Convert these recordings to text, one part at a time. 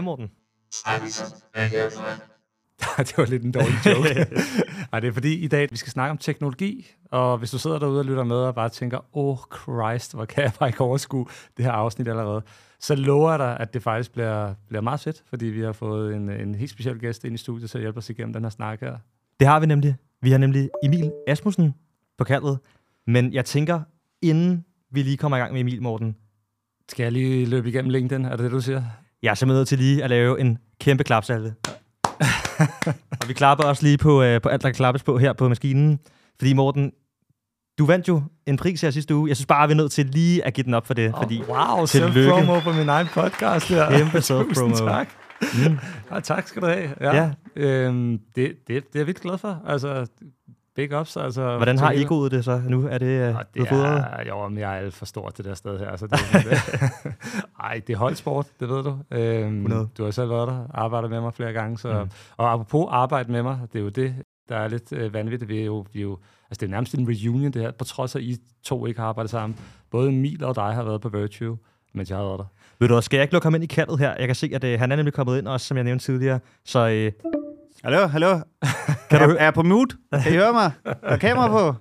Hej Morten. det var lidt en dårlig joke. Ej, det er fordi i dag, vi skal snakke om teknologi, og hvis du sidder derude og lytter med og bare tænker, oh Christ, hvor kan jeg bare ikke overskue det her afsnit allerede, så lover jeg dig, at det faktisk bliver, bliver meget fedt, fordi vi har fået en, en helt speciel gæst ind i studiet til at hjælpe os igennem den her snak her. Det har vi nemlig. Vi har nemlig Emil Asmussen på kaldet. Men jeg tænker, inden vi lige kommer i gang med Emil Morten, Skal jeg lige løbe igennem LinkedIn? Er det det, du siger? Jeg er simpelthen nødt til lige at lave en kæmpe klapsalve. og vi klapper også lige på, øh, på alt, der kan klappes på her på maskinen. Fordi Morten, du vandt jo en pris her sidste uge. Jeg synes bare, vi er nødt til lige at give den op for det. Oh, fordi wow, self-promo på min egen podcast her. Kæmpe self-promo. tak. Mm. Ja, tak skal du have. Ja. Ja. Øhm, det, det, det er jeg vildt glad for. Altså, big ups. Altså, Hvordan har egoet det så nu? Er det, øh, blevet det er, jo, men jeg er alt for stort til det der sted her. Så det, er- Ej, det er holdsport, det ved du. Øhm, 100. du har selv været der, arbejdet med mig flere gange. Så, Mm. Og apropos arbejde med mig, det er jo det, der er lidt øh, vanvittigt. Vi er jo, vi er jo, altså det er nærmest en reunion det her, på trods af, at I to ikke har arbejdet sammen. Både Emil og dig har været på Virtue, mens jeg har været der. Ved du skal jeg ikke lukke ham ind i kaldet her? Jeg kan se, at øh, han er nemlig kommet ind også, som jeg nævnte tidligere. Så øh, Hallo, hallo. Kan er, du- er jeg på mute? Kan I høre mig? Er der kamera på?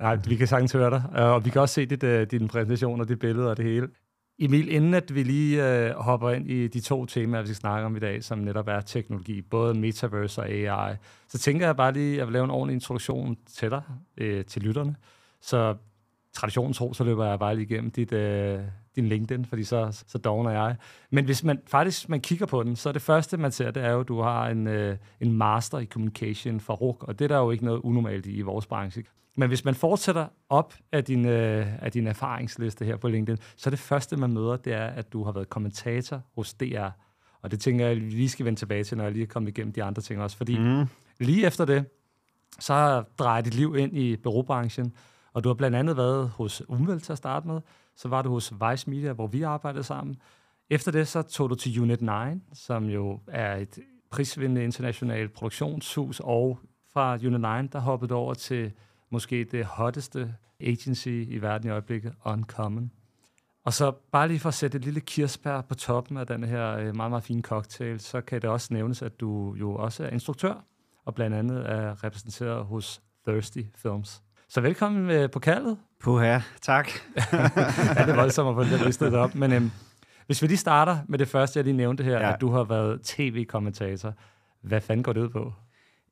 Nej, vi kan sagtens høre dig, øh, og vi kan også se dit, uh, din præsentation og dit billede og det hele. Emil, inden at vi lige uh, hopper ind i de to temaer, vi skal snakke om i dag, som netop er teknologi, både metaverse og AI, så tænker jeg bare lige, at jeg vil lave en ordentlig introduktion til dig, uh, til lytterne. Så traditionen tro, så løber jeg bare lige igennem dit, uh, din LinkedIn, fordi så, så dogner jeg. Men hvis man faktisk man kigger på den, så er det første, man ser, det er jo, at du har en, uh, en master i communication fra RUK, og det er der jo ikke noget unormalt i i vores branche. Men hvis man fortsætter op af din, øh, af din erfaringsliste her på LinkedIn, så er det første, man møder, det er, at du har været kommentator hos DR. Og det tænker jeg, vi lige skal vende tilbage til, når jeg lige er kommet igennem de andre ting også. Fordi mm. lige efter det, så har drejet dit liv ind i bureaubranchen, og du har blandt andet været hos Umvel til at starte med. Så var du hos Vice Media, hvor vi arbejdede sammen. Efter det, så tog du til Unit 9, som jo er et prisvindende internationalt produktionshus, og fra Unit 9, der hoppede du over til måske det hotteste agency i verden i øjeblikket, Uncommon. Og så bare lige for at sætte et lille kirsebær på toppen af den her øh, meget, meget fine cocktail, så kan det også nævnes, at du jo også er instruktør, og blandt andet er repræsenteret hos Thirsty Films. Så velkommen øh, på kaldet. Puha, tak. Ja, det er voldsomt at få det listet op. Men øhm, hvis vi lige starter med det første, jeg lige nævnte her, Ja. at du har været tv-kommentator. Hvad fanden går det ud på?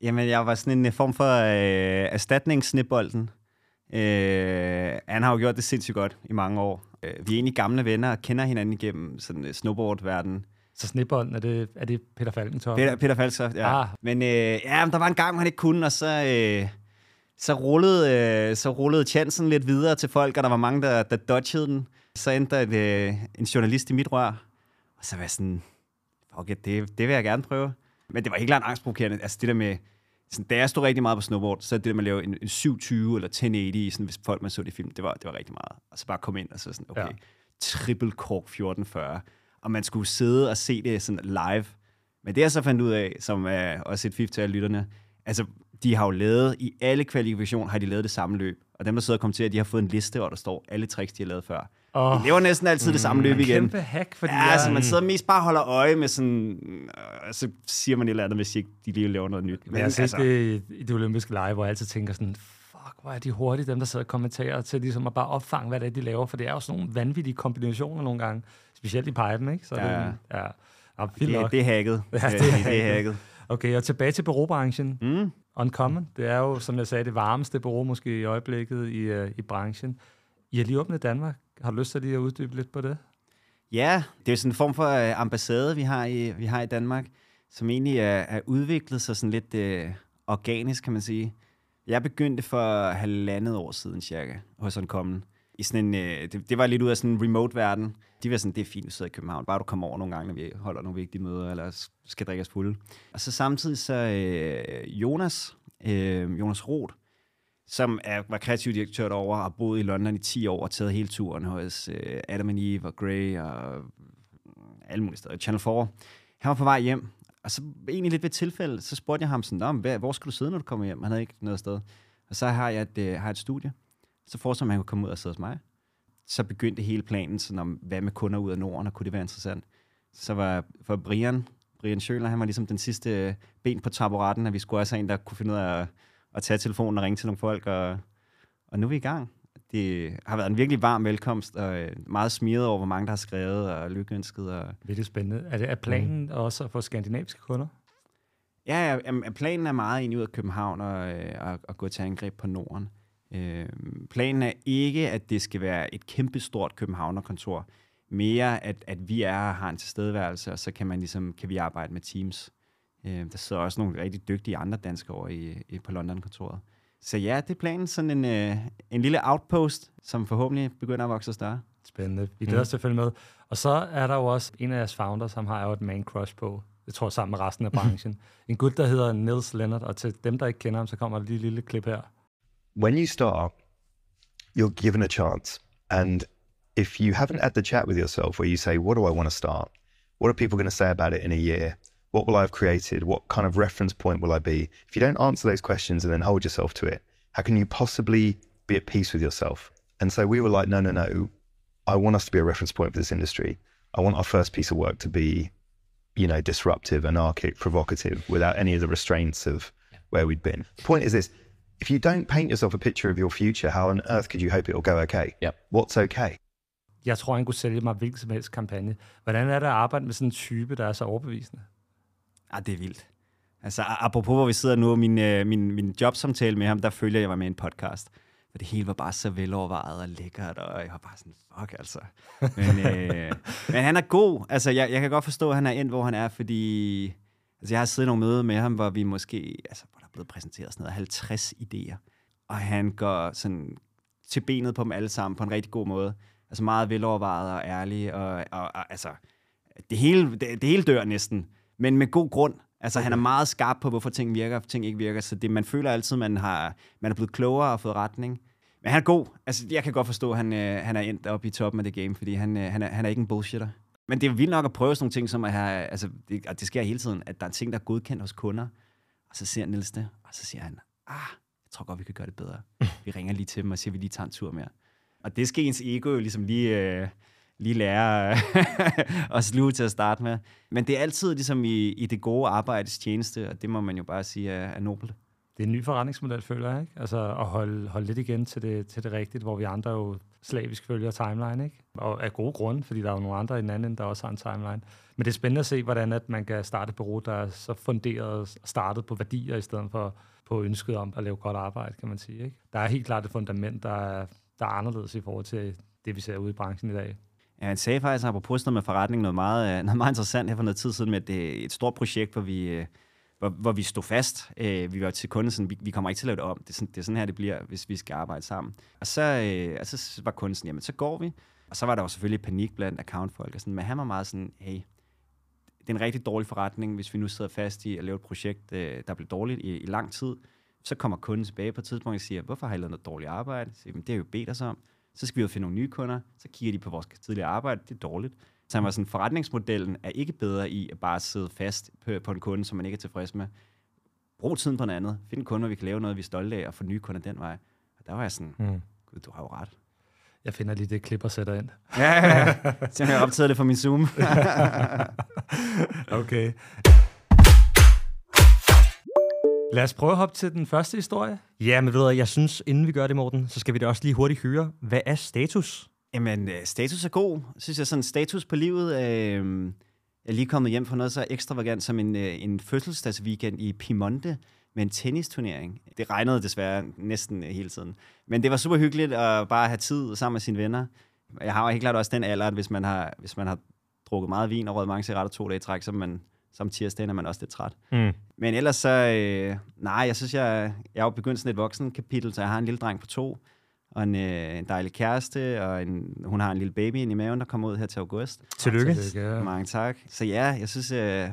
Jamen, jeg var sådan en øh, form for øh, erstatningssnibbolden. Øh, han har jo gjort det sindssygt godt i mange år. Øh, vi er egentlig gamle venner og kender hinanden igennem sådan uh, snowboard-verdenen. Så snibbolden, er det, er det Peter Falkentoft? Peter, Peter Falsoft, ja. Ah. Men øh, ja, men der var en gang, hvor han ikke kunne, og så, øh, så, rullede, øh, så rullede chancen lidt videre til folk, og der var mange, der, der dodgede den. Så endte der et, øh, en journalist i mit rør, og så var jeg sådan, okay, det, det vil jeg gerne prøve. Men det var helt klart angstprovokerende. Altså det der med, sådan, da jeg stod rigtig meget på snowboard, så det der med at lave en, en 720 eller 1080, sådan, hvis folk man så det i film, det var, det var rigtig meget. Og så bare komme ind og så sådan, okay, ja. triple cork 1440. Og man skulle sidde og se det sådan live. Men det jeg så fandt ud af, som er også et fif til alle lytterne, altså de har jo lavet, i alle kvalifikationer har de lavet det samme løb. Og dem, der sidder og kommenterer, de har fået en liste, hvor der står alle tricks, de har lavet før. Oh, De laver næsten altid det samme løb igen. Kæmpe hack, fordi Ja, jeg, altså man sidder mest bare og holder øje med sådan, øh, og så siger man et eller andet, hvis de ikke de lige laver noget nyt. Men jeg har set det i det olympiske lege, hvor jeg altid tænker sådan, fuck, hvor er de hurtige, dem der sidder og kommenterer til ligesom at bare opfange, hvad det er, de laver, for det er jo sådan nogle vanvittige kombinationer nogle gange, specielt i pipen, ikke? Så Ja. det, ja. Ja, det, det er hacket. Ja, det er hacket. Okay, og tilbage til bureaubranchen. Mm. Uncommon, det er jo, som jeg sagde, det varmeste bureau måske i øjeblikket i, uh, i branchen. I har lige åbnet Danmark. Har du lyst til lige at uddybe lidt på det? Ja, det er jo sådan en form for øh, ambassade, vi har i, vi har i Danmark, som egentlig er, er udviklet sig sådan lidt øh, organisk, kan man sige. Jeg begyndte for halvandet år siden cirka hos Uncommon. I sådan en, øh, det, det var lidt ud af sådan en remote-verden. De var sådan, det er fint, at sidder i København. Bare du kommer over nogle gange, når vi holder nogle vigtige møder, eller skal drikke os fulde. Og så samtidig så øh, Jonas, øh, Jonas Roth, som er, var kreativ direktør derovre og har boet i London i 10 år og taget hele turen hos øh, Adam and Eve og Grey og mm, alle mulige steder. Channel 4. Han var på vej hjem, og så egentlig lidt ved tilfælde, så spurgte jeg ham sådan, "Nå, hvor skal du sidde, når du kommer hjem? Han havde ikke noget sted. Og så har jeg et, øh, har et studie. Så foreslår man, at han kunne komme ud og sidde hos mig. Så begyndte hele planen sådan om, hvad med kunder ud af Norden, og kunne det være interessant? så var for Brian, Brian Schøler, han var ligesom den sidste øh, ben på taburetten, at vi skulle også have en, der kunne finde ud af at, at tage telefonen og ringe til nogle folk, og, og nu er vi i gang. Det har været en virkelig varm velkomst, og øh, meget smiret over, hvor mange der har skrevet og lykkeønsket. Og... Virkelig spændende. Er, det, er planen mm. også at få skandinaviske kunder? Ja, ja, planen er meget ind ud af København og, øh, og, og gå til angreb på Norden. Øh, planen er ikke, at det skal være et kæmpestort Københavner-kontor. Mere, at, at vi er her har en tilstedeværelse, og så kan, man ligesom, kan vi arbejde med Teams. Øh, der sidder også nogle rigtig dygtige andre danskere over i, i, på London-kontoret. Så ja, det er planen. Sådan en, øh, en lille outpost, som forhåbentlig begynder at vokse større. Spændende. Vi glæder os at følge med. Og så er der jo også en af jeres founders, som har jo et man crush på. Jeg tror sammen med resten af branchen. en gut, der hedder Nils Leonard, og til dem, der ikke kender ham, så kommer der lige et lille klip her. When you start, you're given a chance. And if you haven't had the chat with yourself where you say, what do I want to start? What are people going to say about it in a year? What will I have created? What kind of reference point will I be? If you don't answer those questions and then hold yourself to it, how can you possibly be at peace with yourself? And so we were like, no, no, no. I want us to be a reference point for this industry. I want our first piece of work to be, you know, disruptive, anarchic, provocative, without any of the restraints of where we'd been. The point is this if you don't paint yourself a picture of your future, how on earth could you hope it'll go okay? Yep. What's okay? Jeg tror, han kunne sælge mig hvilken som helst kampagne. Hvordan er det at arbejde med sådan en type, der er så overbevisende? Ah, det er vildt. Altså, apropos hvor vi sidder nu, min, øh, min, min jobsamtale med ham, der følger jeg mig med en podcast. For det hele var bare så velovervejet og lækkert, og jeg var bare sådan, fuck altså. Men, øh, men han er god. Altså, jeg, jeg kan godt forstå, at han er endt, hvor han er, fordi altså, jeg har siddet nogle møder med ham, hvor vi måske, altså, hvor blevet præsenteret sådan noget 50 idéer. Og han går sådan til benet på dem alle sammen på en rigtig god måde. Altså meget velovervejet og ærlig, og, og, og altså, det hele, det, det hele dør næsten men med god grund. Altså, han er meget skarp på, hvorfor ting virker og ting ikke virker, så det, man føler altid, man har man er blevet klogere og fået retning. Men han er god. Altså, jeg kan godt forstå, at han, øh, han er endt op i toppen af det game, fordi han, øh, han, er, han er ikke en bullshitter. Men det er vildt nok at prøve sådan nogle ting, som at have, altså, det, og det sker hele tiden, at der er ting, der er godkendt hos kunder, og så ser Niels det, og så siger han, ah, jeg tror godt, vi kan gøre det bedre. Vi ringer lige til dem og siger, at vi lige tager en tur mere. Og det skal ens ego jo ligesom lige, øh, lige lære øh, at sluge til at starte med. Men det er altid ligesom i, i det gode arbejdes tjeneste, og det må man jo bare sige er, er nobelt. Det er en ny forretningsmodel, føler jeg, ikke? Altså at holde, holde lidt igen til det, til det rigtige, hvor vi andre jo slavisk følger timeline, ikke? Og af gode grunde, fordi der er jo nogle andre i den anden, der også har en timeline. Men det er spændende at se, hvordan at man kan starte et bureau, der er så funderet og startet på værdier, i stedet for på ønsket om at lave godt arbejde, kan man sige. Ikke? Der er helt klart et fundament, der er, der er anderledes i forhold til det, vi ser ude i branchen i dag. Ja, han sagde faktisk, apropos noget med forretning, noget meget, øh, noget meget interessant her for noget tid siden, med at det er et stort projekt, hvor vi, øh, hvor, hvor vi stod fast. Øh, vi var til kunden sådan, vi, vi kommer ikke til at lave det om. Det er, sådan, det er sådan her, det bliver, hvis vi skal arbejde sammen. Og så, øh, og så var kunden sådan, jamen så går vi. Og så var der jo selvfølgelig panik blandt accountfolk. Og sådan, men han var meget sådan, hey, det er en rigtig dårlig forretning, hvis vi nu sidder fast i at lave et projekt, øh, der bliver dårligt i, i lang tid. Så kommer kunden tilbage på et tidspunkt og siger, hvorfor har I lavet noget dårligt arbejde? Så, det har jo bedt os om. Så skal vi jo finde nogle nye kunder. Så kigger de på vores tidligere arbejde. Det er dårligt. Så han var sådan, forretningsmodellen er ikke bedre i at bare sidde fast på, på en kunde, som man ikke er tilfreds med. Brug tiden på noget andet. Find en kunde, hvor vi kan lave noget, vi er stolte af, og få nye kunder den vej. Og der var jeg sådan, mm. gud, du har jo ret. Jeg finder lige det klip og sætter ind. ja, ja, ja. Så jeg har optaget det fra min Zoom. okay. Lad os prøve at hoppe til den første historie. Ja, men ved du, jeg synes, inden vi gør det, Morten, så skal vi da også lige hurtigt høre, hvad er status? Jamen, øh, status er god. Synes jeg sådan status på livet. Øh, jeg er lige kommet hjem fra noget så ekstravagant som en, øh, en fødselsdagsweekend i Piemonte med en tennisturnering. Det regnede desværre næsten hele tiden. Men det var super hyggeligt at bare have tid sammen med sine venner. Jeg har jo helt klart også den alder, at hvis man har, hvis man har drukket meget vin og røget mange cigaretter to dage i træk, så man som tirsdag er man også lidt træt. Mm. Men ellers så, øh, nej, jeg synes, jeg, jeg er jo begyndt sådan et voksen kapitel, så jeg har en lille dreng på to, og en, øh, en dejlig kæreste, og en, hun har en lille baby ind i maven, der kommer ud her til august. Tillykke. Tillykke. Mange tak. Så ja, jeg synes, øh,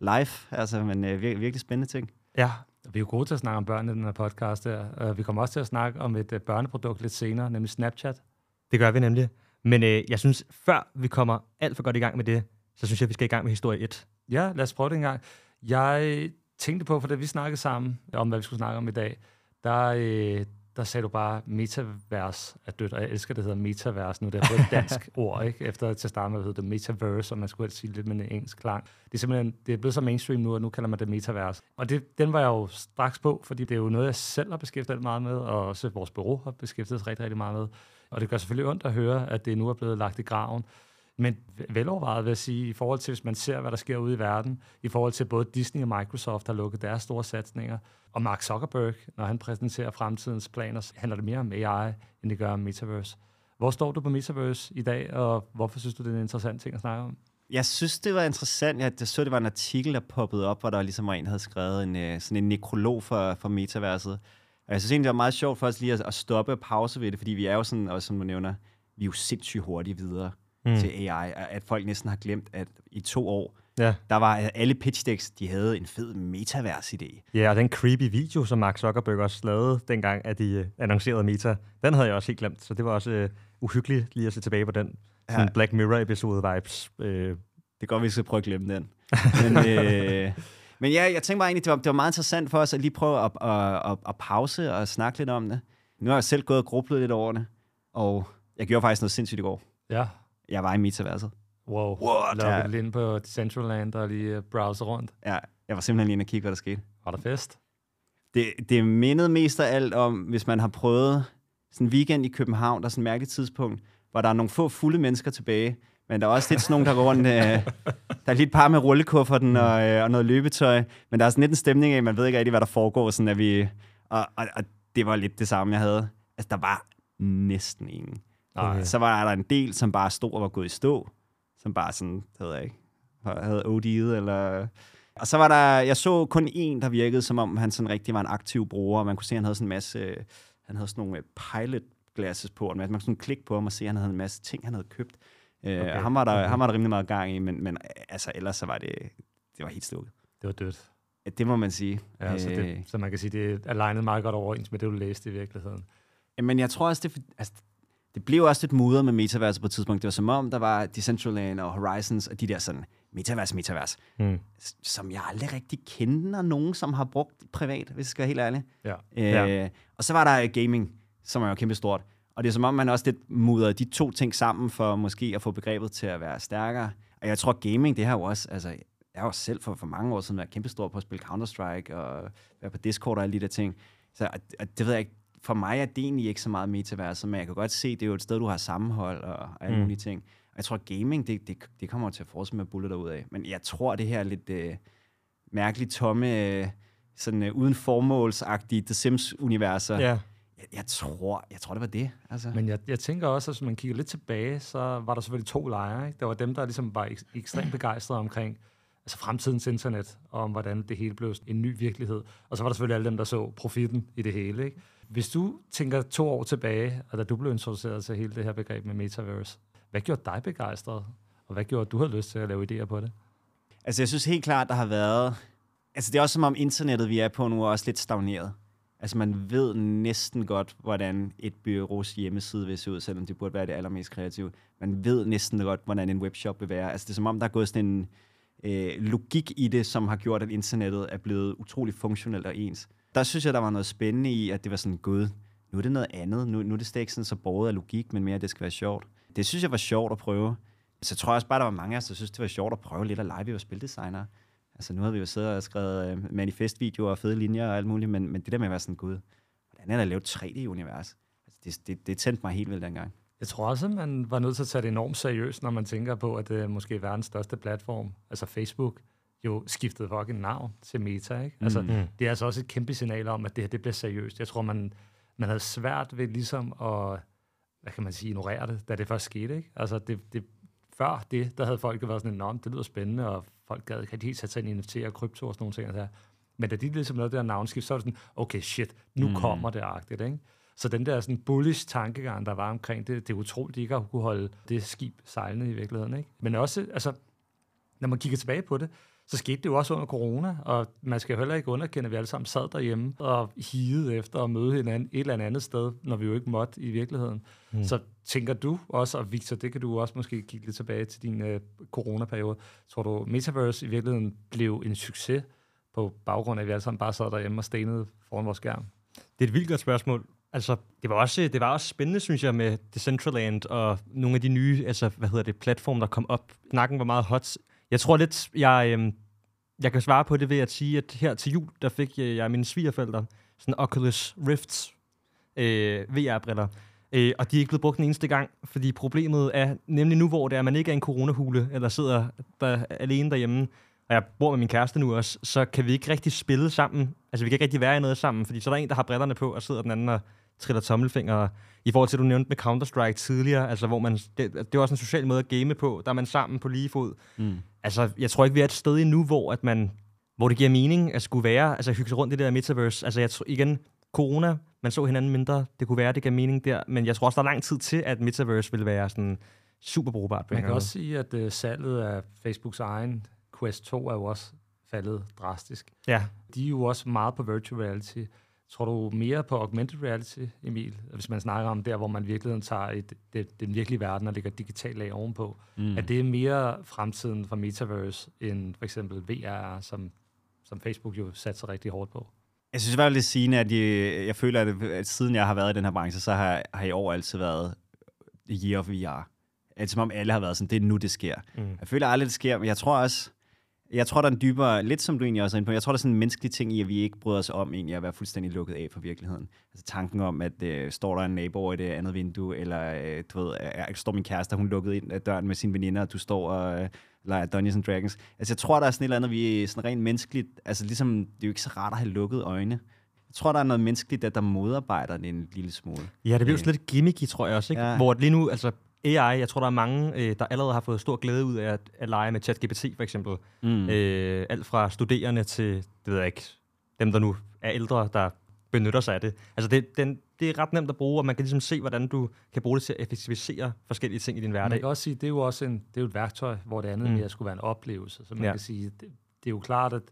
life, altså, men øh, vir- virkelig spændende ting. Ja, vi er jo gode til at snakke om børn i den her podcast her. Uh, vi kommer også til at snakke om et uh, børneprodukt lidt senere, nemlig Snapchat. Det gør vi nemlig. Men øh, jeg synes, før vi kommer alt for godt i gang med det, så synes jeg, vi skal i gang med historie 1. Ja, lad os prøve det en gang. Jeg tænkte på, for da vi snakkede sammen om, hvad vi skulle snakke om i dag, der, øh, der sagde du bare, metavers er dødt, og jeg elsker, det hedder metavers nu. Det er et dansk ord, ikke? Efter til at starte med, hed det metaverse, og man skulle sige lidt med en engelsk klang. Det er simpelthen, det er blevet så mainstream nu, og nu kalder man det metavers. Og det, den var jeg jo straks på, fordi det er jo noget, jeg selv har beskæftiget meget med, og også vores bureau har beskæftiget sig rigtig, rigtig meget med. Og det gør selvfølgelig ondt at høre, at det nu er blevet lagt i graven. Men velovervejet vil jeg sige, i forhold til, hvis man ser, hvad der sker ude i verden, i forhold til både Disney og Microsoft har lukket deres store satsninger, og Mark Zuckerberg, når han præsenterer fremtidens planer, handler det mere om AI, end det gør om Metaverse. Hvor står du på Metaverse i dag, og hvorfor synes du, det er en interessant ting at snakke om? Jeg synes, det var interessant. Jeg, jeg så, det var en artikel, der poppede op, hvor der ligesom var en, der havde skrevet en, øh, sådan en nekrolog for, for metaverset. Og jeg synes egentlig, det var meget sjovt for os lige at, at stoppe og pause ved det, fordi vi er jo sådan, og som du nævner, vi er jo sindssygt hurtigt videre mm. til AI, at folk næsten har glemt, at i to år, ja. der var alle pitch decks, de havde en fed metavers-idé. Ja, og den creepy video, som Mark Zuckerberg også lavede dengang, at de uh, annoncerede Meta, den havde jeg også helt glemt, så det var også uh, uhyggeligt lige at se tilbage på den ja. Black Mirror-episode-vibes. Uh. Det er godt, vi skal prøve at glemme den. Men, øh, men ja, jeg tænkte bare egentlig, det var, det var meget interessant for os at lige prøve at, at, at, at pause og snakke lidt om det. Nu har jeg selv gået og grublet lidt over det, og jeg gjorde faktisk noget sindssygt i går. Ja. Jeg var i metaverset. Wow. What? Logget ja. ind på Decentraland og lige browse rundt. Ja, jeg var simpelthen lige inde og kigge, hvad der skete. Var der fest? Det, det mindede mest af alt om, hvis man har prøvet sådan en weekend i København, der er sådan et mærkeligt tidspunkt, hvor der er nogle få fulde mennesker tilbage, men der er også lidt sådan nogle, der går rundt. Øh, der er lidt par med rullekufferten og, øh, og noget løbetøj, men der er sådan lidt en stemning af, man ved ikke rigtig, hvad der foregår. Sådan at vi, og, og, og det var lidt det samme, jeg havde. Altså, der var næsten ingen. Okay. Så var der en del, som bare stod og var gået i stå, som bare sådan, det ved jeg ikke, havde OD'et, eller... Og så var der, jeg så kun en, der virkede, som om han sådan rigtig var en aktiv bruger, og man kunne se, at han havde sådan en masse, han havde sådan nogle pilot glasses på, og man kunne sådan klikke på ham og se, at han havde en masse ting, han havde købt. Øh, okay. Uh, ham, var der, okay. ham var der rimelig meget gang i, men, men altså, ellers så var det, det var helt slukket. Det var dødt. Det må man sige. Ja, altså det, øh. så man kan sige, det er alignet meget godt overens med det, du læste i virkeligheden. Men jeg tror også, det, altså, det blev også lidt mudret med metaverset på et tidspunkt. Det var som om, der var Decentraland og Horizons og de der sådan metavers, metavers, mm. som jeg aldrig rigtig kender nogen, som har brugt privat, hvis jeg skal være helt ærlig. Ja. Øh, ja. Og så var der gaming, som er jo kæmpe stort. Og det er som om, man også lidt mudrer de to ting sammen for måske at få begrebet til at være stærkere. Og jeg tror, gaming, det har jo også, altså, jeg har jo selv for, for mange år siden været kæmpe stor på at spille Counter-Strike og være på Discord og alle de der ting. Så og det ved jeg ikke, for mig er det egentlig ikke så meget metaverset, men jeg kan godt se, det er jo et sted, du har sammenhold og, alle mm. mulige ting. Og jeg tror, gaming, det, det, det kommer til at fortsætte med bulle derud af. Men jeg tror, det her lidt øh, mærkeligt tomme, øh, sådan øh, uden formålsagtige The Sims-universer, ja. jeg, jeg, tror, jeg tror, det var det. Altså. Men jeg, jeg tænker også, at hvis man kigger lidt tilbage, så var der selvfølgelig to lejre. Ikke? Der var dem, der ligesom var ek- ekstremt begejstrede omkring altså fremtidens internet, og om hvordan det hele blev en ny virkelighed. Og så var der selvfølgelig alle dem, der så profitten i det hele. Ikke? Hvis du tænker to år tilbage, og da du blev introduceret til hele det her begreb med metaverse, hvad gjorde dig begejstret? Og hvad gjorde, at du havde lyst til at lave idéer på det? Altså, jeg synes helt klart, der har været... Altså, det er også som om internettet, vi er på nu, er også lidt stagneret. Altså, man ved næsten godt, hvordan et byrås hjemmeside vil se ud, selvom det burde være det allermest kreative. Man ved næsten godt, hvordan en webshop vil være. Altså, det er som om, der er gået sådan en øh, logik i det, som har gjort, at internettet er blevet utrolig funktionelt og ens der synes jeg, der var noget spændende i, at det var sådan, gud, nu er det noget andet. Nu, nu er det slet ikke sådan så borget af logik, men mere, at det skal være sjovt. Det synes jeg var sjovt at prøve. Så jeg tror også bare, der var mange af os, der synes, det var sjovt at prøve lidt at lege. Vi var spildesignere. Altså nu havde vi jo siddet og skrevet øh, manifestvideoer og fede linjer og alt muligt, men, men det der med at være sådan, gud, hvordan er der lavet 3D-univers? Altså, det, det, det tændte mig helt vildt dengang. Jeg tror også, at man var nødt til at tage det enormt seriøst, når man tænker på, at det er måske verdens største platform, altså Facebook, jo skiftet fucking navn til Meta. Ikke? Altså, mm. Det er altså også et kæmpe signal om, at det her det bliver seriøst. Jeg tror, man, man havde svært ved ligesom at, hvad kan man sige, ignorere det, da det først skete. Ikke? Altså, det, det, før det, der havde folk været sådan enormt, det lyder spændende, og folk gad ikke helt sat sig ind i NFT og krypto og sådan nogle ting. Der. Men da de ligesom lavede det her navnskift, så var det sådan, okay, shit, nu mm. kommer det agtigt, ikke? Så den der sådan bullish tankegang, der var omkring det, det er utroligt, de ikke har kunne holde det skib sejlende i virkeligheden, ikke? Men også, altså, når man kigger tilbage på det, så skete det jo også under corona, og man skal heller ikke underkende, at vi alle sammen sad derhjemme og higede efter at møde hinanden et eller andet sted, når vi jo ikke måtte i virkeligheden. Mm. Så tænker du også, og Victor, det kan du også måske kigge lidt tilbage til din uh, coronaperiode, tror du, Metaverse i virkeligheden blev en succes på baggrund af, at vi alle sammen bare sad derhjemme og stenede foran vores skærm? Det er et vildt godt spørgsmål. Altså, det var også, det var også spændende, synes jeg, med Decentraland og nogle af de nye, altså, hvad hedder det, platforme, der kom op. Snakken var meget hot. Jeg tror lidt, jeg, øhm, jeg kan svare på det ved at sige, at her til jul, der fik jeg, jeg mine svigerforældre sådan Oculus Rifts øh, VR-briller. Øh, og de er ikke blevet brugt den eneste gang, fordi problemet er nemlig nu, hvor det er, at man ikke er en coronahule, eller sidder der alene derhjemme, og jeg bor med min kæreste nu også, så kan vi ikke rigtig spille sammen. Altså, vi kan ikke rigtig være i noget sammen, fordi så er der en, der har brillerne på, og sidder den anden og triller tommelfingre. I forhold til, at du nævnte med Counter-Strike tidligere, altså, hvor man, det, det er også en social måde at game på, der er man sammen på lige fod. Mm. Altså, jeg tror ikke, vi er et sted endnu, hvor, at man, hvor det giver mening at skulle være, altså hygge sig rundt i det der metaverse. Altså, jeg tror, igen, corona, man så hinanden mindre, det kunne være, det gav mening der, men jeg tror også, der er lang tid til, at metaverse vil være sådan super brugbart. Man kan også sige, at uh, salget af Facebooks egen Quest 2 er jo også faldet drastisk. Ja, De er jo også meget på virtual reality. Tror du mere på augmented reality, Emil? Hvis man snakker om der, hvor man virkelig tager et, det, den virkelige verden og lægger digitalt lag ovenpå. Mm. Er det mere fremtiden for metaverse end for eksempel VR, som, som Facebook jo satser rigtig hårdt på? Jeg synes i hvert fald, det er sigende, at jeg, jeg føler, at, at siden jeg har været i den her branche, så har, har i år altid været year of VR. At, som om alle har været sådan, det er nu, det sker. Mm. Jeg føler aldrig, det sker, men jeg tror også, jeg tror, der er en dybere, lidt som du egentlig også er inde på, jeg tror, der er sådan en menneskelig ting i, at vi ikke bryder os om egentlig at være fuldstændig lukket af for virkeligheden. Altså tanken om, at øh, står der en nabo i det andet vindue, eller øh, du ved, øh, står min kæreste, hun lukket ind ad døren med sine veninder, og du står og øh, leger Dungeons and Dragons. Altså jeg tror, der er sådan et eller andet, vi er sådan rent menneskeligt, altså ligesom, det er jo ikke så rart at have lukket øjne. Jeg tror, der er noget menneskeligt, at der modarbejder det en lille smule. ja det bliver jo sådan lidt gimmicky, tror jeg også. Ikke? Ja. Hvor lige nu, altså AI, jeg tror, der er mange, øh, der allerede har fået stor glæde ud af at, at lege med ChatGPT, for eksempel. Mm. Øh, alt fra studerende til, det ved jeg ikke, dem, der nu er ældre, der benytter sig af det. Altså, det, den, det er ret nemt at bruge, og man kan ligesom se, hvordan du kan bruge det til at effektivisere forskellige ting i din Man hverdag. kan også sige, det er jo også en, det er jo et værktøj, hvor det andet Mm. mere skulle være en oplevelse. Så man ja. kan sige, det, det er jo klart, at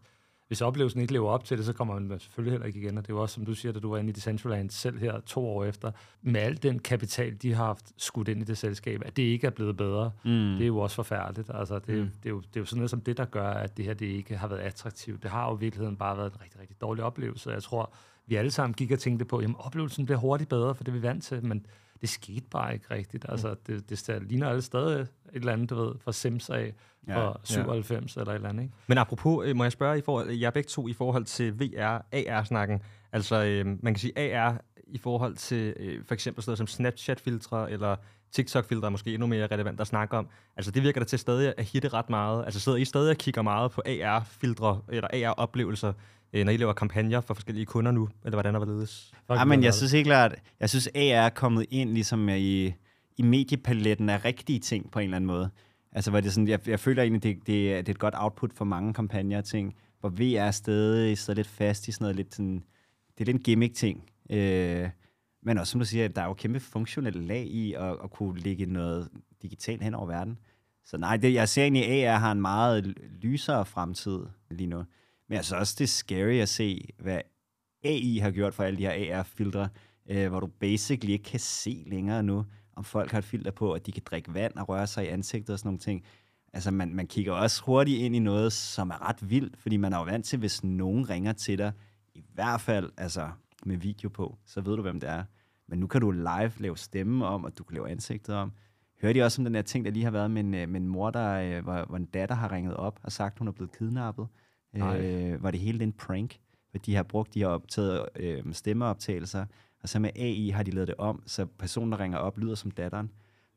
hvis oplevelsen ikke lever op til det, så kommer man selvfølgelig heller ikke igen. Og det er jo også, som du siger, da du var inde i Decentraland selv her to år efter, med al den kapital, de har haft skudt ind i det selskab, at det ikke er blevet bedre, Mm. det er jo også forfærdeligt. Altså, det, mm. det, er jo, det er jo sådan noget som det, der gør, at det her det ikke har været attraktivt. Det har jo i virkeligheden bare været en rigtig, rigtig dårlig oplevelse. Jeg tror, vi alle sammen gik og tænkte på, jamen oplevelsen bliver hurtigt bedre, for det er vi vant til, men det skete bare ikke rigtigt. Altså, det, det sta- ligner alle stadig et eller andet, du ved, fra Sims af, Ja, fra 97 eller et eller andet, ikke? Men apropos, øh, må jeg spørge i forhold, jeg begge to i forhold til VR, AR-snakken. Altså, øh, man kan sige AR i forhold til øh, for eksempel sådan noget som Snapchat-filtre eller TikTok-filtre er måske endnu mere relevant at snakke om. Altså, det virker da til stadig at hitte ret meget. Altså, sidder I stadig og kigger meget på AR-filtre eller AR-oplevelser, når I laver kampagner for forskellige kunder nu, eller hvordan er det ledes? Ja, men jeg synes helt klart, jeg synes, AR er kommet ind ligesom i, i mediepaletten af rigtige ting på en eller anden måde. Altså, hvor det sådan, jeg, jeg føler egentlig, det, det, er- det er et godt output for mange kampagner og ting, hvor VR er stadig sidder lidt fast i sådan noget lidt sådan, det er lidt en gimmick-ting. Øh, men også, som du siger, der er jo kæmpe funktionelle lag i at, at kunne lægge noget digitalt hen over verden. Så nej, det, jeg ser egentlig, at AR har en meget lysere fremtid lige nu. Men jeg synes også, det er scary at se, hvad AI har gjort for alle de her AR-filtre, øh, hvor du basically ikke kan se længere nu, om folk har et filter på, at de kan drikke vand og røre sig i ansigtet og sådan nogle ting. Altså, man, man kigger også hurtigt ind i noget, som er ret vildt, fordi man er jo vant til, hvis nogen ringer til dig, i hvert fald altså, med video på, så ved du, hvem det er. Men nu kan du live lave stemme om, og du kan lave ansigtet om. Hørte I også om den der ting, der lige har været med en, øh, med en mor, der, øh, hvor, hvor en datter har ringet op og sagt, hun er blevet kidnappet? Nej. Øh, var det hele en prank? Hvor de har brugt, de har optaget øh, stemmeoptagelser, og så med AI har de lavet det om, så personen, der ringer op, lyder som datteren.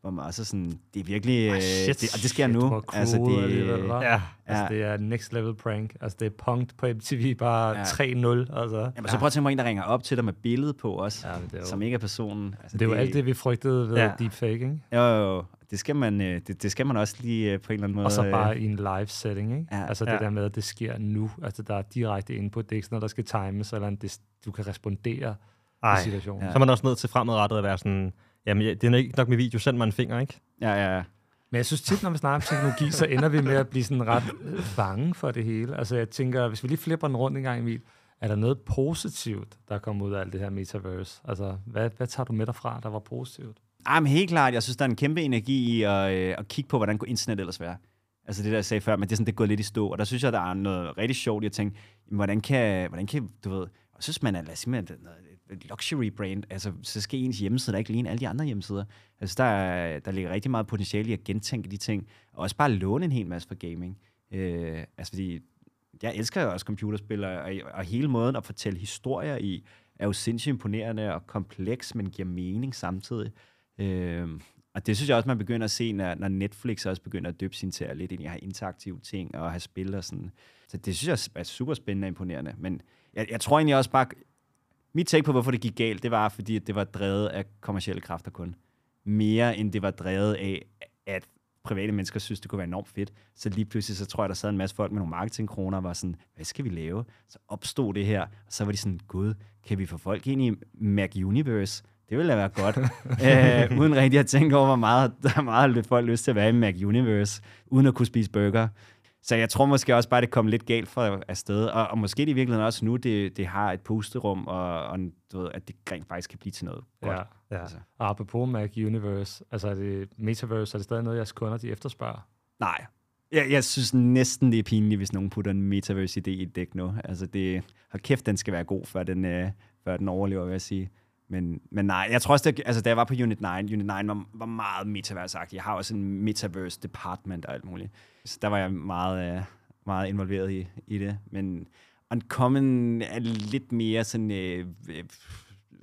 Hvor man også sådan, det er virkelig, øh, shit. det, og det sker Shit, nu. cool det, alligevel, hva'? Ja. Altså, Ja. det er next level prank. Altså, det er punked på MTV bare Ja. ja. 3-0. Altså. Jamen, så prøv at tænke på en, der ringer op til dig med billede på også, Ja, det jo- som ikke er personen. Altså, Det er jo alt det, vi frygtede ved Ja. ja. deepfake, ikke? Jo, jo, jo. Det skal man, øh, det, det skal man også lige øh, på en eller anden måde. Og så øh, bare i en live setting, ikke? Ja. altså det Ja. der med, at det sker nu. Altså der er direkte input. Det er ikke sådan noget, der skal times, eller en, det, du kan respondere Ej, i situationen. Ja. så er man også nødt til fremadrettet at være sådan, jamen ja, det er ikke nok med video, send mig en finger, ikke? Ja, ja, ja. Men jeg synes tit, når vi snakker om teknologi, så ender vi med at blive sådan ret øh, bange for det hele. Altså jeg tænker, hvis vi lige flipper den rundt en gang, Emil, er der noget positivt, der kommer ud af alt det her metaverse? Altså, hvad, hvad tager du med derfra, der var positivt? Ej, men helt klart, jeg synes, der er en kæmpe energi i at, øh, at kigge på, hvordan kunne internet ellers være. Altså det, der jeg sagde før, men det er sådan, det er gået lidt i stå. Og der synes jeg, der er noget rigtig sjovt i at tænke, jamen, hvordan kan, hvordan kan du ved, jeg synes, man er, lad os sige, luxury brand, altså, så skal ens hjemmeside der ikke ligne alle de andre hjemmesider. Altså, der, der ligger rigtig meget potentiale i at gentænke de ting, og også bare låne en hel masse for gaming. Øh, altså, fordi jeg elsker jo også computerspil, og, og, hele måden at fortælle historier i, er jo sindssygt imponerende og kompleks, men giver mening samtidig. Øh, og det synes jeg også, man begynder at se, når, når Netflix også begynder at døbe sin serier lidt ind i at have interaktive ting og have spil og sådan. Så det synes jeg er super spændende og imponerende. Men jeg, jeg tror egentlig også bare, mit take på, hvorfor det gik galt, det var, fordi at det var drevet af kommersielle kræfter kun. Mere end det var drevet af, at private mennesker synes, det kunne være enormt fedt. Så lige pludselig, så tror jeg, der sad en masse folk med nogle marketingkroner og var sådan, hvad skal vi lave? Så opstod det her, og så var de sådan, gud, kan vi få folk ind i Mac Universe? Det ville da være godt. øh, uden rigtig at tænke over, hvor meget, der er meget lidt folk lyst til at være i Mac Universe, uden at kunne spise burger. Så jeg tror måske også bare, det kom lidt galt fra afsted. Og, og måske det i virkeligheden også nu, det, det har et pusterum, og, og du ved, at det rent faktisk kan blive til noget godt. Ja. Ja. Altså. Og apropos Mac Universe, altså er det Metaverse, er det stadig noget, jeres kunder de efterspørger? Nej. Jeg, jeg synes næsten, det er pinligt, hvis nogen putter en metaverse-idé i et dæk nu. Altså, det, hold kæft, den skal være god, før den, øh, før den overlever, vil jeg sige. Men, men nej, jeg tror også, det, altså, da jeg var på Unit 9, Unit 9 var, var meget metaverse Jeg har også en metaverse department og alt muligt. Så der var jeg meget, øh, meget involveret i, i det. Men Uncommon er lidt mere sådan øh, øh,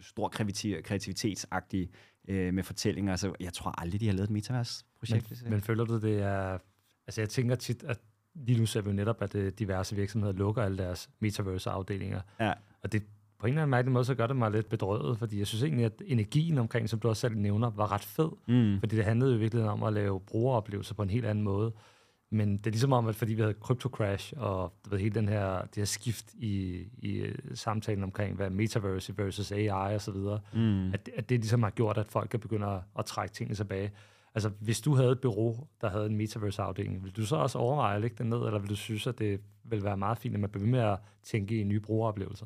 stor kreativ- kreativitetsagtig øh, med fortællinger. Så jeg tror aldrig, de har lavet et metaverse-projekt. jeg- Men føler du, det er... Altså jeg tænker tit, at lige nu ser vi jo netop, at øh, diverse virksomheder lukker alle deres Metaverse-afdelinger. Ja. Og det på en eller anden mærkelig måde, så gør det mig lidt bedrøvet, fordi jeg synes egentlig, at energien omkring, som du også selv nævner, var ret fed. Mm. Fordi det handlede jo virkelig om at lave brugeroplevelser på en helt anden måde. Men det er ligesom om, at fordi vi havde Crypto Crash, og ved, hele den her, det her skift i, i øh, samtalen omkring, hvad metaverse versus AI og så videre, Mm. at, at det ligesom har gjort, at folk kan begynde at, at trække tingene tilbage. Altså, hvis du havde et bureau, der havde en metaverse-afdeling, vil du så også overveje at lægge den ned, eller vil du synes, at det vil være meget fint, at man bliver ved med at tænke i nye brugeroplevelser?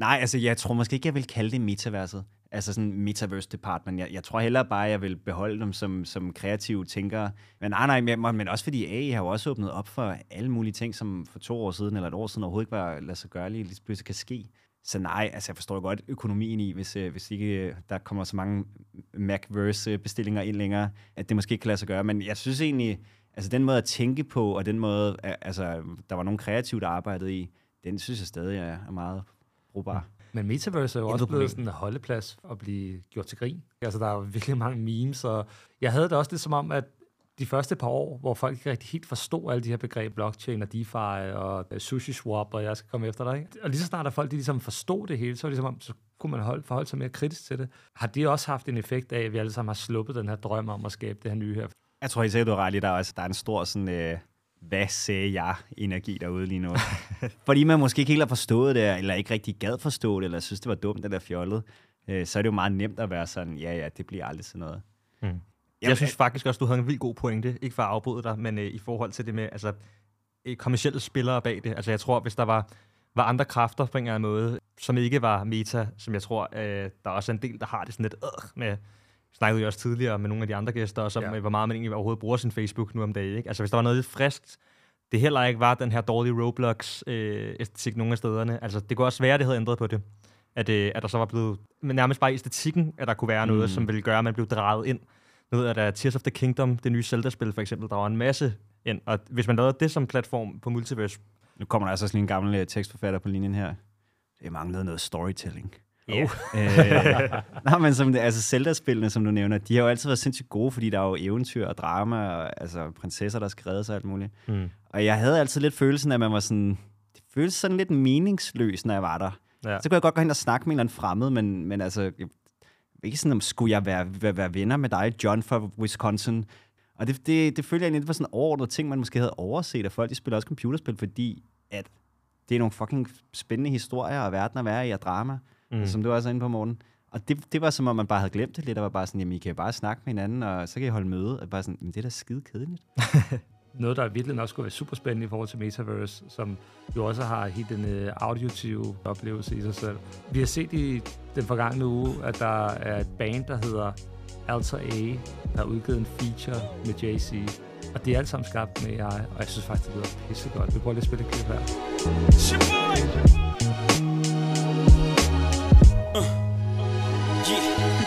Nej, altså jeg tror måske ikke, jeg vil kalde det metaverset. Altså sådan metaverse department. Jeg, jeg tror hellere bare, jeg vil beholde dem som, som kreative tænkere. Men nej, nej, men, men også fordi AI har jo også åbnet op for alle mulige ting, som for to år siden eller et år siden overhovedet ikke var lade sig gøre lige lige pludselig kan ske. Så nej, altså jeg forstår godt økonomien i, hvis, øh, hvis ikke øh, der kommer så mange Macverse-bestillinger ind længere, at det måske ikke kan lade sig gøre. Men jeg synes egentlig, altså den måde at tænke på, og den måde, altså der var nogle kreative, der arbejdede i, den synes jeg stadig er meget brugbar. Men Metaverse er jo også blevet sådan en holdeplads at blive gjort til grin. Altså, der er virkelig mange memes, og jeg havde det også lidt som om, at de første par år, hvor folk ikke rigtig helt forstod alle de her begreber, blockchain og DeFi og øh, sushi swap, og jeg skal komme efter dig. Ikke? Og lige så snart, at folk de ligesom forstod det hele, så var det ligesom om, så kunne man holde, forholde sig mere kritisk til det. Har det også haft en effekt af, at vi alle sammen har sluppet den her drøm om at skabe det her nye her? Jeg tror, I sagde, du har ret i, der er, også, der er en stor sådan, øh, hvad sagde jeg energi derude lige nu. Fordi man måske ikke helt har forstået det, eller ikke rigtig gad forstå det, eller synes, det var dumt, det der fjollet, øh, så er det jo meget nemt at være sådan, ja, ja, det bliver aldrig sådan noget. Mm. Jamen, Jeg synes faktisk også, du havde en vildt god pointe. Ikke for at afbryde dig, men øh, i forhold til det med altså, øh, kommersielle spillere bag det. Altså jeg tror, hvis der var, var andre kræfter på en eller anden måde, som ikke var meta, som jeg tror, øh, der er også en del, der har det sådan lidt øh, med snakkede vi også tidligere med nogle af de andre gæster, også om, Ja. ja. hvor meget man egentlig overhovedet bruger sin Facebook nu om dagen. Ikke? Altså hvis der var noget lidt friskt, det heller ikke var den her dårlige Roblox-æstetik nogle af stederne. Altså det kunne også være, at det havde ændret på det. At, øh, at der så var blevet, men nærmest bare æstetikken, at der kunne være noget, Mm. som ville gøre, at man blev draget ind. Nu ved jeg, der er Tears of the Kingdom, det nye Zelda-spil for eksempel, der var en masse ind. Og hvis man lavede det som platform på Multiverse, Nu kommer der altså sådan en gammel øh, tekstforfatter på linjen her. Det manglede noget storytelling. Ja. øh, nej, men som det, altså Zelda-spillene, som du nævner, de har jo altid været sindssygt gode, fordi der er jo eventyr og drama, og altså prinsesser, der skal redde sig og alt muligt. mm. Og jeg havde altid lidt følelsen af, at man var sådan... Det føltes sådan lidt meningsløs, når jeg var der. ja. Så kunne jeg godt gå hen og snakke med en eller anden fremmed, men, men altså... Ikke sådan, om skulle jeg være, være, være venner med dig, John fra Wisconsin? Og det, det, det følte jeg egentlig, det var sådan overordnet ting, man måske havde overset, at folk de spiller også computerspil, fordi at det er nogle fucking spændende historier og verden at være i, og drama, mm. som du også er inde på, Morten. Og det, det var som om, man bare havde glemt det lidt, og var bare sådan, jamen, I kan bare snakke med hinanden, og så kan I holde møde. Og bare sådan, men det er da skide kedeligt. Noget, der virkelig også skulle være super spændende i forhold til Metaverse, som jo også har helt den uh, auditive oplevelse i sig selv. Vi har set i den forgangne uge, at der er et band, der hedder Alter A, der har udgivet en feature med Jay-Z. Og det er alt sammen skabt med AI, og jeg synes faktisk, det lyder pissegodt. Vi prøver lige at spille et klip her.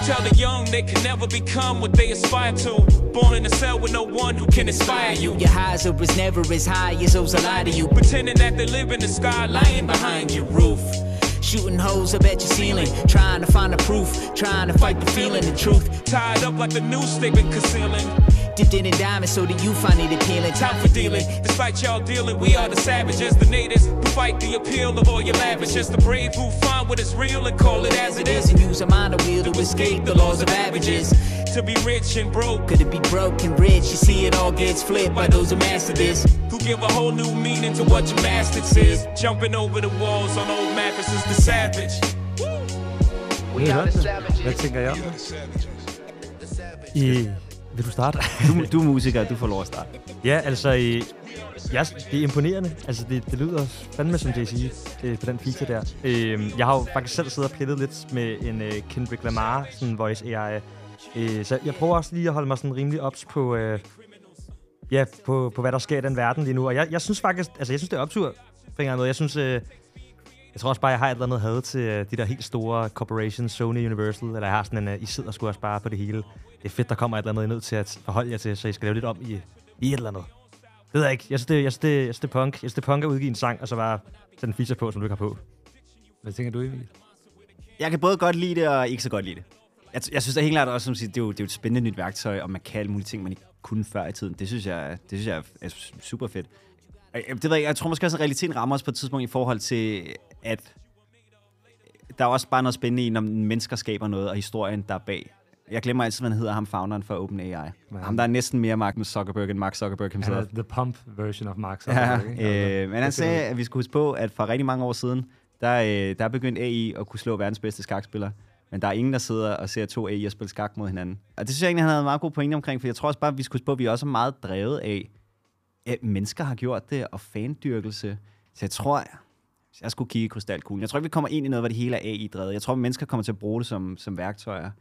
Tell the young they can never become what they aspire to. Born in a cell with no one who can inspire you. Your highs are as never as high as those that lie to you. Pretending that they live in the sky, lying behind your roof. Shooting holes up at your ceiling, trying to find the proof, trying to fight the feeling, the truth. Tied up like the noose they've been concealing. Dipped in a diamond so that you find it appealing. Time for dealing. Despite y'all dealing, we are the savages, the natives who fight the appeal of all your lavishes. The brave who find what is real and call it as it is. And use a mind wheel to escape the laws of averages. To be rich and broke, Could it be broke and rich? You see, it all gets flipped by those who master this. who give a whole new meaning to what your master says. Jumping over the walls on old mattresses, the savage. Vi har hørt det. Hvad tænker jeg om det? Vil du starte? Du, du er musiker, du får lov at starte. ja, altså, i, ja, det er imponerende. Altså, det, det lyder fandme som JC øh, på den feature der. Øh, jeg har jo faktisk selv siddet og pillet lidt med en øh, Kendrick Lamar, sådan voice AI. Øh, så jeg prøver også lige at holde mig sådan rimelig ops på, øh, ja, på, på, hvad der sker i den verden lige nu. Og jeg, jeg synes faktisk, altså, jeg synes, det er optur på en eller anden måde. Jeg synes, øh, jeg tror også bare, jeg har et eller andet had til øh, de der helt store corporations, Sony, Universal, eller jeg har sådan en, øh, I sidder sgu også bare på det hele. Det er fedt, der kommer et eller andet, I er nødt til at forholde jer til, så I skal lave lidt om i, i et eller andet. Det ved jeg ikke. Jeg synes, det, jeg synes, det, jeg synes, det er punk. Jeg synes, det er punk at udgive en sang, og så bare sætte en feature på, som du ikke har på. Hvad tænker du, Emil? Jeg kan både godt lide det og ikke så godt lide det. Jeg, jeg synes da helt klart også, som siger, det er, jo, det er jo et spændende nyt værktøj, og man kan alle mulige ting, man ikke kunne før i tiden. Det synes jeg, det synes jeg er super fedt. Jeg, det ved jeg, jeg tror måske også, at realiteten rammer os på et tidspunkt i forhold til, at der er også bare noget spændende i, når mennesker skaber noget, og historien, der er bag. Jeg glemmer altid, hvad han hedder, ham founderen for OpenAI. Ja. Ham, der er næsten mere Mark Zuckerberg end Mark Zuckerberg himself. er the pump version of Mark Ja, Zuckerberg. Altså, øh, men han sagde, at vi skulle huske på, at for rigtig mange år siden, der, øh, der er begyndt AI at kunne slå verdens bedste skakspiller. Men der er ingen, der sidder og ser to AI'er spille skak mod hinanden. Og det synes jeg egentlig, han havde en meget god pointe omkring, for jeg tror også bare, at vi skulle huske på, at vi også er meget drevet af, at mennesker har gjort det, og fandyrkelse. Så jeg tror, hvis jeg skulle kigge i krystalkuglen, jeg tror ikke, vi kommer ind i noget, hvor det hele er AI-drevet. Jeg tror, at mennesker kommer til at bruge det som, som værktøjer.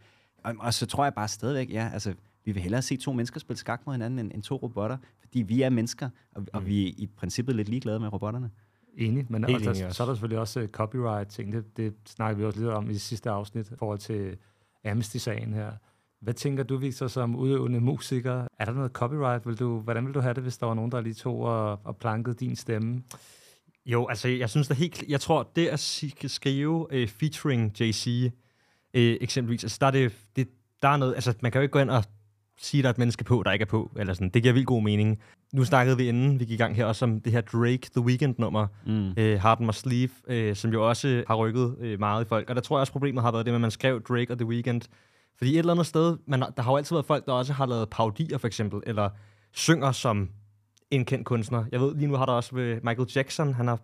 Og, og så tror jeg bare stadigvæk, ja, altså, vi vil hellere se to mennesker spille skak mod hinanden, end, end to robotter. Fordi vi er mennesker, og, og vi er i princippet lidt ligeglade med robotterne. Enig, men Helt og der, så er der selvfølgelig også uh, copyright-ting. Det, det snakker vi også lidt om i sidste afsnit i forhold til Amnesty-sagen her. Hvad tænker du, Victor, som udøvende musiker? Er der noget copyright? Vil du, hvordan vil du have det, hvis der var nogen, der lige tog og, og plankede din stemme? Jo, altså, jeg synes da helt... Jeg tror, det at skrive uh, featuring JC, uh, eksempelvis, altså, der er det, det... Der er noget... Altså, man kan jo ikke gå ind og sige, at der er et menneske på, der ikke er på. Eller sådan. Det giver vildt god mening. Nu snakkede vi inden, vi gik i gang her, også om det her Drake The Weeknd-nummer, Mm. uh, Heart on My Sleeve, uh, som jo også har rykket uh, meget i folk. Og der tror jeg også, problemet har været det med, at man skrev Drake og The Weeknd. Fordi et eller andet sted, man, der har jo altid været folk, der også har lavet parodier, for eksempel, eller synger som en kendt kunstner. Jeg ved, lige nu har der også ved Michael Jackson, han har,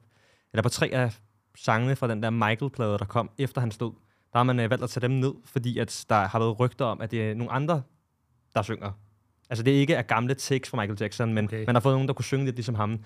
eller på tre af sangene fra den der Michael-plade, der kom efter han stod, der har man øh, valgt at tage dem ned, fordi at der har været rygter om, at det er nogle andre, der synger. Altså det ikke er gamle takes fra Michael Jackson, men okay. man har fået nogen, der kunne synge lidt ligesom ham.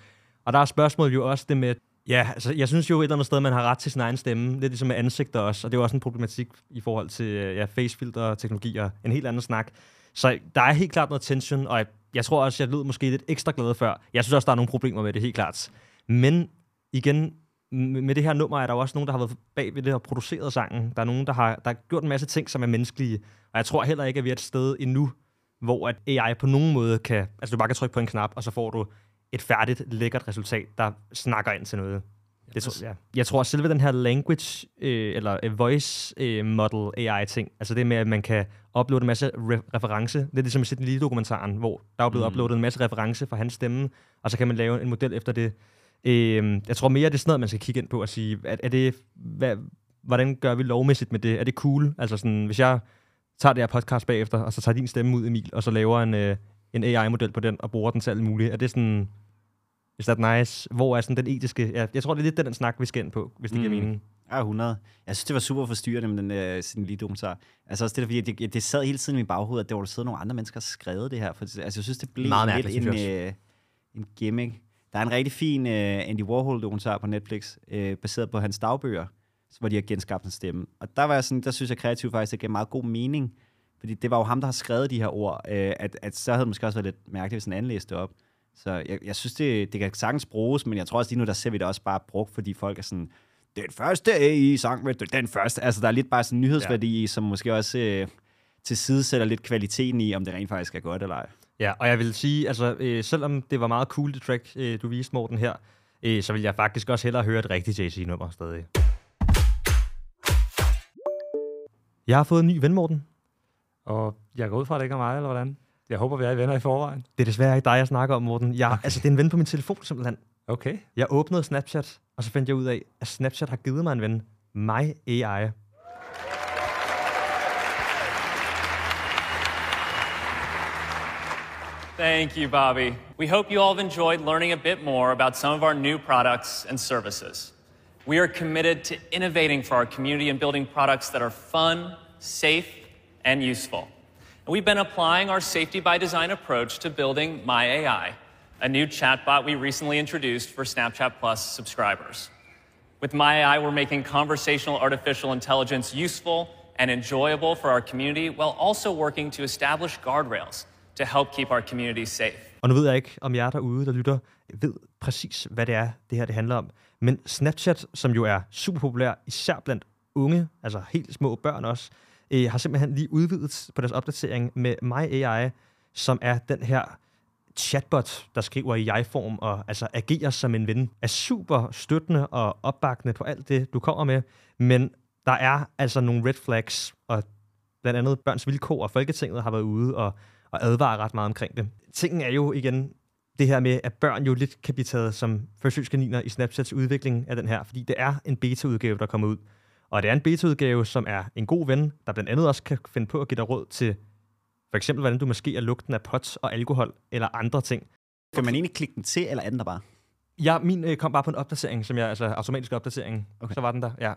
Og der er spørgsmålet jo også det med, ja, altså jeg synes jo et eller andet sted, man har ret til sin egen stemme, lidt ligesom med ansigter også, og det er jo også en problematik i forhold til øh, ja, facefilter og teknologi og en helt anden snak. Så der er helt klart noget tension, og jeg, jeg tror også, jeg lød måske lidt ekstra glad før. Jeg synes også, der er nogle problemer med det, helt klart. Men igen, med det her nummer er der jo også nogen, der har været bag ved det og produceret sangen. Der er nogen, der har, der har gjort en masse ting, som er menneskelige. Og jeg tror heller ikke, at vi er et sted endnu, hvor at AI på nogen måde kan... Altså, du bare kan trykke på en knap, og så får du et færdigt, lækkert resultat, der snakker ind til noget. Det tror, ja. Jeg tror, at selve den her language, øh, eller øh, voice øh, model AI-ting, altså det med, at man kan uploade en masse re- reference, det er ligesom i lille dokumentaren, hvor der er blevet mm. uploadet en masse reference fra hans stemme, og så kan man lave en model efter det. Øh, jeg tror mere, det er sådan noget, man skal kigge ind på og sige, er, er det, hvad, hvordan gør vi lovmæssigt med det? Er det cool? Altså sådan, hvis jeg tager det her podcast bagefter, og så tager din stemme ud, Emil, og så laver en, øh, en AI-model på den, og bruger den til alt muligt, er det sådan... Is that nice? Hvor er sådan den etiske... Ja, jeg tror, det er lidt den snak, vi skal ind på, hvis det mm. giver mening. Ja, 100. Jeg synes, det var super forstyrrende med den øh, sin lige dokumentar. Altså også det der, fordi det, det sad hele tiden i min baghoved, at der var der siddet nogle andre mennesker og skrevet det her. For, altså, jeg synes, det blev Meget lidt en, øh, en gimmick. Der er en rigtig fin øh, Andy Warhol-dokumentar på Netflix, øh, baseret på hans dagbøger, hvor de har genskabt en stemme. Og der var jeg sådan, der synes jeg kreativt faktisk, det gav meget god mening. Fordi det var jo ham, der har skrevet de her ord. Øh, at, at så havde det måske også været lidt mærkeligt, hvis en anden læste det op. Så jeg, jeg synes, det, det kan sagtens bruges, men jeg tror også lige nu, der ser vi det også bare brugt, fordi folk er sådan, den første AI sang med den første. Altså, der er lidt bare sådan en nyhedsværdi i, som måske også øh, tilsidesætter lidt kvaliteten i, om det rent faktisk er godt eller ej. Ja, og jeg vil sige, altså, øh, selvom det var meget cool, det track, øh, du viste, Morten, her, øh, så vil jeg faktisk også hellere høre et rigtigt JC-nummer stadig. Jeg har fået en ny ven, Morten. Og jeg går ud fra, at det ikke er mig, eller hvordan? Jeg håber, vi er venner i forvejen. Det er desværre ikke dig, jeg snakker om, Morten. Jeg, okay. Altså, det er en ven på min telefon, simpelthen. Okay. Jeg åbnede Snapchat, og så fandt jeg ud af, at Snapchat har givet mig en ven. My AI. Thank you, Bobby. We hope you all have enjoyed learning a bit more about some of our new products and services. We are committed to innovating for our community and building products that are fun, safe, and useful. And we've been applying our safety by design approach to building My AI, a new chatbot we recently introduced for Snapchat Plus subscribers. With My AI, we're making conversational artificial intelligence useful and enjoyable for our community while also working to establish guardrails to help keep our community safe. Og nu ved jeg ikke, om jer derude, der lytter, ved præcis, hvad det er, det her det handler om. Men Snapchat, som jo er super populær, især blandt unge, altså helt små børn også, øh, har simpelthen lige udvidet på deres opdatering med My AI, som er den her chatbot, der skriver i jeg-form og altså agerer som en ven, er super støttende og opbakkende på alt det, du kommer med, men der er altså nogle red flags, og blandt andet Børns Vilkår og Folketinget har været ude og, og advarer ret meget omkring det. Tingen er jo igen det her med, at børn jo lidt kan blive taget som forsøgskaniner i Snapchats udvikling af den her, fordi det er en beta-udgave, der kommer ud. Og det er en beta-udgave, som er en god ven, der blandt andet også kan finde på at give dig råd til for eksempel, hvordan du måske er lugten af pot og alkohol eller andre ting. Kan man egentlig klikke den til, eller anden der bare? Ja, min øh, kom bare på en opdatering, som jeg, altså automatisk opdatering. Okay. Så var den der, ja.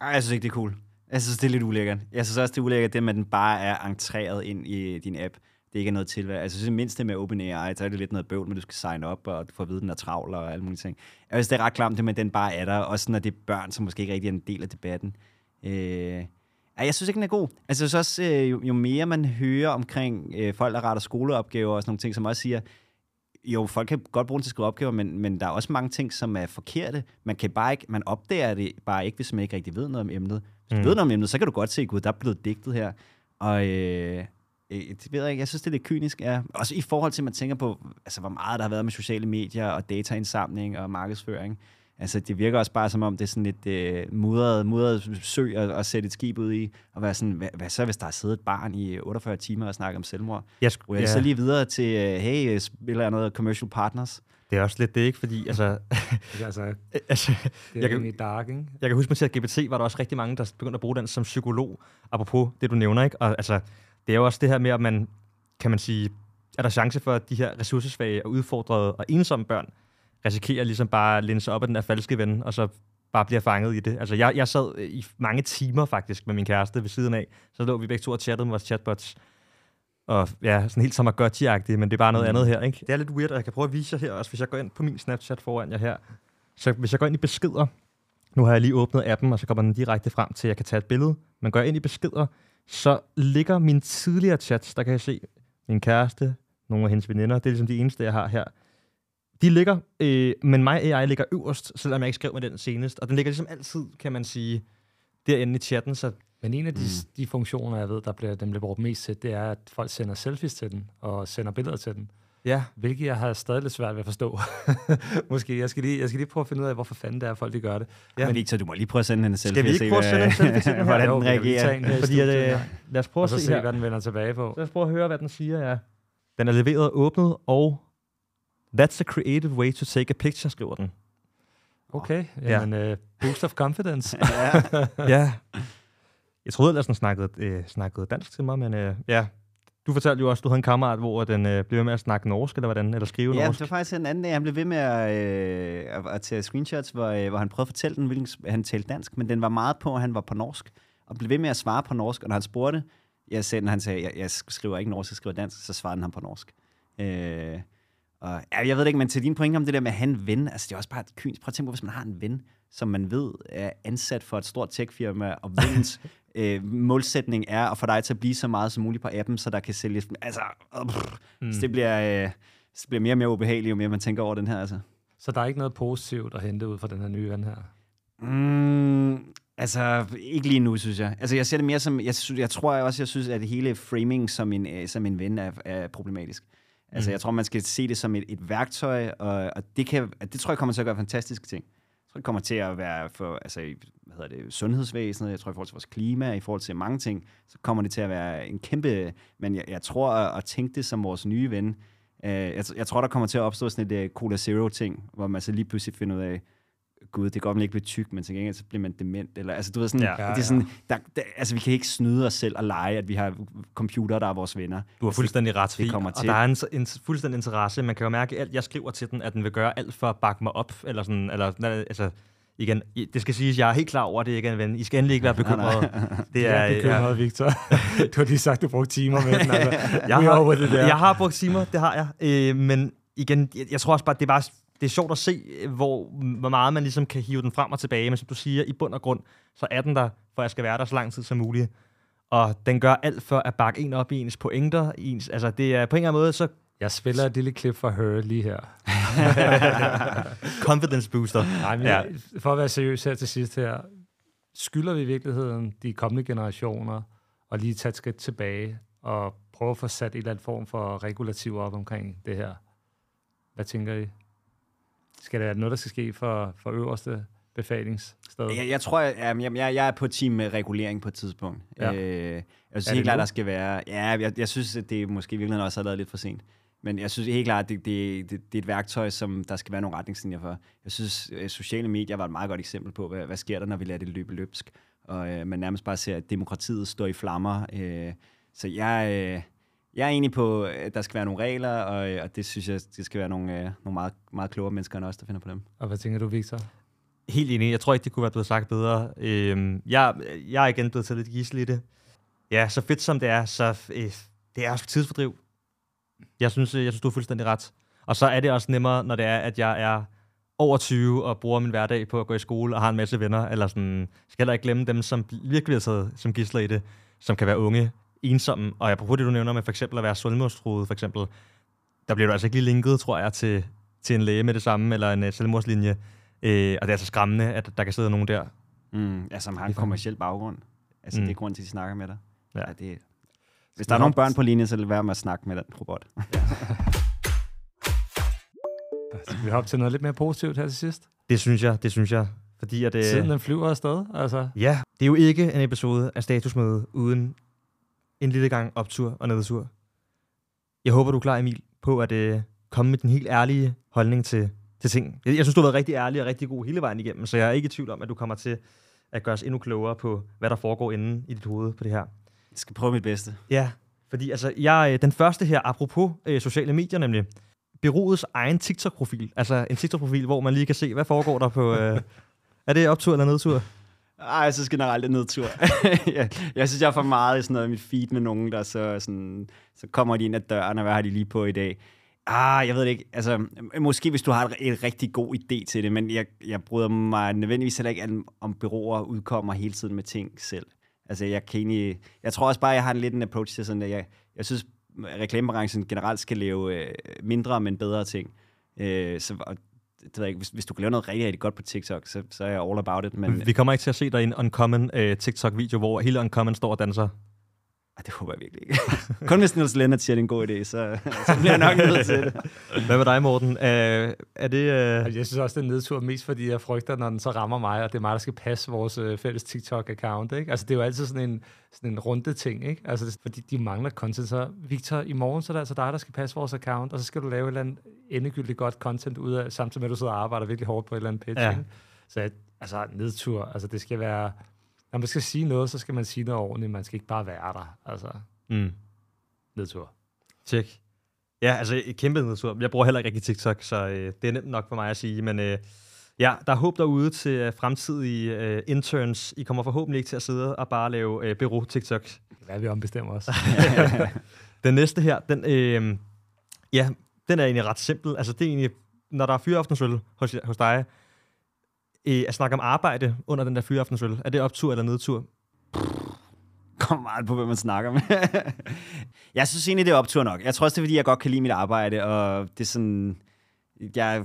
Ej, jeg synes ikke, det er cool. Jeg synes, det er lidt ulækkert. Jeg synes også, det er ulækkert, det med, at den bare er entreret ind i din app. Det ikke er noget til. Altså, jeg synes mindst det med OpenAI, så er det lidt noget bøvl, men du skal sign op, og du får at vide, at den er travl og alle mulige ting. Jeg synes, det er ret klamt, det at den bare er der, også når det er børn, som måske ikke rigtig er en del af debatten. Øh, jeg synes ikke, den er god. Altså, synes også, øh, jo, jo mere man hører omkring øh, folk, der retter skoleopgaver og sådan nogle ting, som også siger, jo, folk kan godt bruge den til at skrive opgaver, men, men der er også mange ting, som er forkerte. Man kan bare ikke, man opdager det bare ikke, hvis man ikke rigtig ved noget om emnet. Hvis du Mm. ved noget om emnet, så kan du godt se, gud, der er blevet digtet her. Og øh, det ved jeg ikke, jeg synes, det er lidt kynisk. Ja. Også i forhold til, at man tænker på, altså, hvor meget der har været med sociale medier og dataindsamling og markedsføring. Altså, det virker også bare som om, det er sådan lidt øh, mudret, mudret sø at, at sætte et skib ud i, og være sådan, hvad, hvad så, hvis der har siddet et barn i 48 timer og snakket om selvmord? Jeg, sk- Ryger ja. så lige videre til, øh, hey, spiller jeg noget commercial partners? Det er også lidt det, ikke? Fordi, altså, Det er, altså, altså det er Jeg kan- dark, ikke? jeg kan huske, at til GPT var der også rigtig mange, der begyndte at bruge den som psykolog, apropos det, du nævner, ikke? Og altså, det er jo også det her med, at man, kan man sige, er der chance for, at de her ressourcesvage og udfordrede og ensomme børn risikerer ligesom bare at linde sig op af den der falske ven, og så bare bliver fanget i det. Altså, jeg, jeg sad i mange timer faktisk med min kæreste ved siden af, så lå vi begge to og chattede med vores chatbots. Og ja, sådan helt Tamagotchi-agtigt, men det er bare noget mm. andet her, ikke? Det er lidt weird, og jeg kan prøve at vise jer her også, hvis jeg går ind på min Snapchat foran jer her. Så hvis jeg går ind i beskeder, nu har jeg lige åbnet appen, og så kommer den direkte frem til, at jeg kan tage et billede. Men går ind i beskeder, så ligger mine tidligere chats, der kan jeg se min kæreste, nogle af hendes veninder, det er ligesom de eneste, jeg har her. De ligger, øh, men mig AI ligger øverst, selvom jeg ikke skrev med den senest. Og den ligger ligesom altid, kan man sige, derinde i chatten, så Men en af de, mm. de funktioner, jeg ved, der bliver, dem bliver brugt mest til, det er, at folk sender selfies til den, og sender billeder til den. Ja, Hvilket jeg har stadig lidt svært ved at forstå. Måske. Jeg skal, lige, jeg skal lige prøve at finde ud af, hvorfor fanden det er, folk de gør det. Ja. Men Victor, du må lige prøve at sende hende en selfie. vi ikke prøve at sende en selfie til den? Hvordan den reagerer. fordi at, øh, ja. lad os prøve at så se se, her. hvad den vender tilbage på. Lad os prøve at høre, hvad den siger, ja. Den er leveret åbnet, og That's a creative way to take a picture, skriver den. Okay, Ja. jamen, uh, boost of confidence. ja. Jeg troede ellers, den snakkede, øh, snakkede dansk til mig, men øh, ja. Du fortalte jo også, at du havde en kammerat, hvor den øh, blev ved med at snakke norsk, eller hvordan? Eller skrive Ja, norsk. det var faktisk en anden dag. Han blev ved med at, øh, at, tage screenshots, hvor, øh, hvor han prøvede at fortælle den, hvilken han talte dansk, men den var meget på, at han var på norsk, og blev ved med at svare på norsk, og når han spurgte, jeg sagde, når han sagde, jeg, jeg skriver ikke norsk, jeg skriver dansk, så svarede han ham på norsk. Øh, og, ja, jeg ved det ikke, men til din pointe om det der med at have en ven, altså det er også bare et kynisk. Prøv at tænke på, hvis man har en ven, som man ved er ansat for et stort techfirma, og vens øh, målsætning er at få dig til at blive så meget som muligt på appen, så der kan sælges... Altså, øh, mm. så det bliver... Øh, det bliver mere og mere ubehageligt, jo mere man tænker over den her, altså. så der er ikke noget positivt at hente ud fra den her nye ven her. Mm, Altså, ikke lige nu, synes jeg. Altså, jeg ser det mere som... Jeg, synes, jeg tror også, jeg synes, at hele framing som en, øh, som en ven er, er problematisk. Altså, Mm. jeg tror, man skal se det som et, et værktøj, og, og det, kan, det tror jeg kommer til at gøre fantastiske ting. Tror, det kommer til at være for altså, hvad hedder det, sundhedsvæsenet, jeg tror i forhold til vores klima, i forhold til mange ting, så kommer det til at være en kæmpe... Men jeg, jeg tror at, at tænke det som vores nye ven. Øh, jeg, jeg tror, der kommer til at opstå sådan et uh, Cola Zero-ting, hvor man så lige pludselig finder ud af, gud, det kan godt man ikke blive tyk, men til gengæld så bliver man dement. Eller, altså, du ved, sådan, Ja. ja, det er sådan, der, der, altså, vi kan ikke snyde os selv og lege, at vi har computer, der er vores venner. Du har fuldstændig ret, Altså, det kommer og til. der er en, en fuldstændig interesse. Man kan jo mærke, at alt jeg skriver til den, at den vil gøre alt for at bakke mig op. Eller sådan, eller, nej, altså, igen, det skal siges, jeg er helt klar over det, ikke en ven. I skal endelig ikke være bekymrede. Det Jeg er bekymret, ja, Victor. du har lige sagt, du brugte timer med den. Altså. jeg, har, det der. jeg har brugt timer, det har jeg. Øh, men igen, jeg, jeg tror også bare, det er bare det er sjovt at se, hvor, hvor meget man ligesom kan hive den frem og tilbage. Men som du siger, i bund og grund, så er den der, for jeg skal være der så lang tid som muligt. Og den gør alt for at bakke en op i ens pointer. i Ens, altså det er på en eller anden måde, så Jeg spiller et lille klip fra Her lige her. confidence booster. Nej, men Ja. ja. for at være seriøs her til sidst her, skylder vi i virkeligheden de kommende generationer at lige tage et skridt tilbage og prøve at få sat en eller anden form for regulativ op omkring det her. Hvad tænker I? Skal det være noget, der skal ske for, for øverste befalingssted? Jeg, jeg tror, jeg, jeg, jeg, jeg er på team med regulering på et tidspunkt. Ja. Øh, jeg synes Er helt klart, der skal være... Ja, jeg, jeg synes, at det måske i virkeligheden også har været lidt for sent. Men jeg synes helt klart, at det, det, det, det er et værktøj, som der skal være nogle retningslinjer for. Jeg synes, at sociale medier var et meget godt eksempel på, hvad, hvad sker der, når vi lader det løbe løbsk. Og øh, man nærmest bare ser, at demokratiet står i flammer. Øh, så jeg, øh, jeg er enig på, at der skal være nogle regler, og, øh, og det synes jeg, det skal være nogle, øh, nogle meget, meget klogere mennesker end os, der finder på dem. Og hvad tænker du, Victor? Helt enig. Jeg tror ikke, det kunne være blevet sagt bedre. Øhm, jeg, jeg er igen blevet til lidt gissel i det. Ja, så fedt som det er, så øh, det er også tidsfordriv. Jeg synes, øh, jeg synes, du er fuldstændig ret. Og så er det også nemmere, når det er, at jeg er over 20 og bruger min hverdag på at gå i skole og har en masse venner. Eller sådan, skal heller ikke glemme dem, som virkelig bliver taget som gisler i det, som kan være unge, ensomme. Og apropos det, du nævner med for eksempel at være selvmordstruet, for eksempel, der bliver du altså ikke lige linket, tror jeg, til, til en læge med det samme, eller en uh, selvmordslinje. Øh, og det er altså skræmmende, at der kan sidde nogen der. Mm, ja, som har en kommersiel baggrund. Altså, Mm. mm. det er grunden til, at de snakker med dig. Ja. Ja. det, hvis der er nogle børn på linjen, så lad være med at snakke med den robot. Skal vi hoppe til noget lidt mere positivt her til sidst? Det synes jeg, det synes jeg. Fordi at, øh, Tiden den flyver afsted, altså. ja, det er jo ikke en episode af statusmøde uden en lille gang optur og nedtur. Jeg håber, du er klar, Emil, på at øh, komme med den helt ærlige holdning til, til ting. Jeg, jeg synes, du har været rigtig ærlig og rigtig god hele vejen igennem, så jeg er ikke i tvivl om, at du kommer til at gøre os endnu klogere på, hvad der foregår inde i dit hoved på det her. Jeg skal prøve mit bedste. Ja, fordi altså, jeg, øh, den første her, apropos øh, sociale medier nemlig, Beroets egen TikTok-profil. Altså en TikTok-profil, hvor man lige kan se, hvad foregår der på... Øh, er det optur eller nedtur? Ej, jeg synes generelt, det er nedtur. jeg, jeg synes, jeg er for meget i sådan noget i mit feed med nogen, der så, sådan, så kommer de ind ad døren, og hvad har de lige på i dag? Ah, jeg ved det ikke. Altså, måske hvis du har en, rigtig god idé til det, men jeg, jeg bryder mig nødvendigvis heller ikke, om, om byråer udkommer hele tiden med ting selv. Altså, jeg kan egentlig, jeg tror også bare, jeg har en lidt en approach til sådan, at jeg, jeg synes, reklamebranchen generelt skal lave øh, mindre, men bedre ting. Øh, så, og, det ved jeg ikke, hvis, hvis du kan lave noget rigtig, rigtig godt på TikTok, så, så er jeg all about it. Men Vi kommer ikke til at se dig i en Uncommon øh, TikTok-video, hvor hele Uncommon står og danser. Ej, det håber jeg virkelig ikke. Kun hvis Niels Lennart siger, det er en god idé, så, så bliver jeg nok nødt til det. Hvad med dig, Morten? Øh, er det... Altså, jeg synes også, det er en nedtur, mest fordi jeg frygter, når den så rammer mig, og det er mig, der skal passe vores øh, fælles TikTok-account. Ikke? Altså, det er jo altid sådan en, sådan en runde ting, ikke? Altså, fordi de mangler content. Så Victor, i morgen så er det altså dig, der skal passe vores account, og så skal du lave et eller andet endegyldigt godt content ud af, samtidig med, at du sidder og arbejder virkelig hårdt på et eller andet pitch. Ja. Ikke? Så jeg- altså, nedtur, altså det skal være... Når man skal sige noget, så skal man sige noget ordentligt. Man skal ikke bare være der. Altså, Mm, nedtur. tjek. Ja, altså et kæmpe nedtur. Jeg bruger heller ikke rigtig TikTok, så øh, det er nemt nok for mig at sige. Men øh, ja, der er håb derude til øh, fremtidige øh, interns. I kommer forhåbentlig ikke til at sidde og bare lave øh, bureau TikTok. Være, vi ombestemmer os. Den næste her, den, øh, ja, den er egentlig ret simpel. Altså det er egentlig, når der er fyraftensøl hos, hos dig, øh, at snakke om arbejde under den der fyraftensøl, er det optur eller nedtur? Kom meget på, hvad man snakker med. jeg synes egentlig, det er optur nok. Jeg tror også, det er, fordi jeg godt kan lide mit arbejde, og det er sådan... Jeg,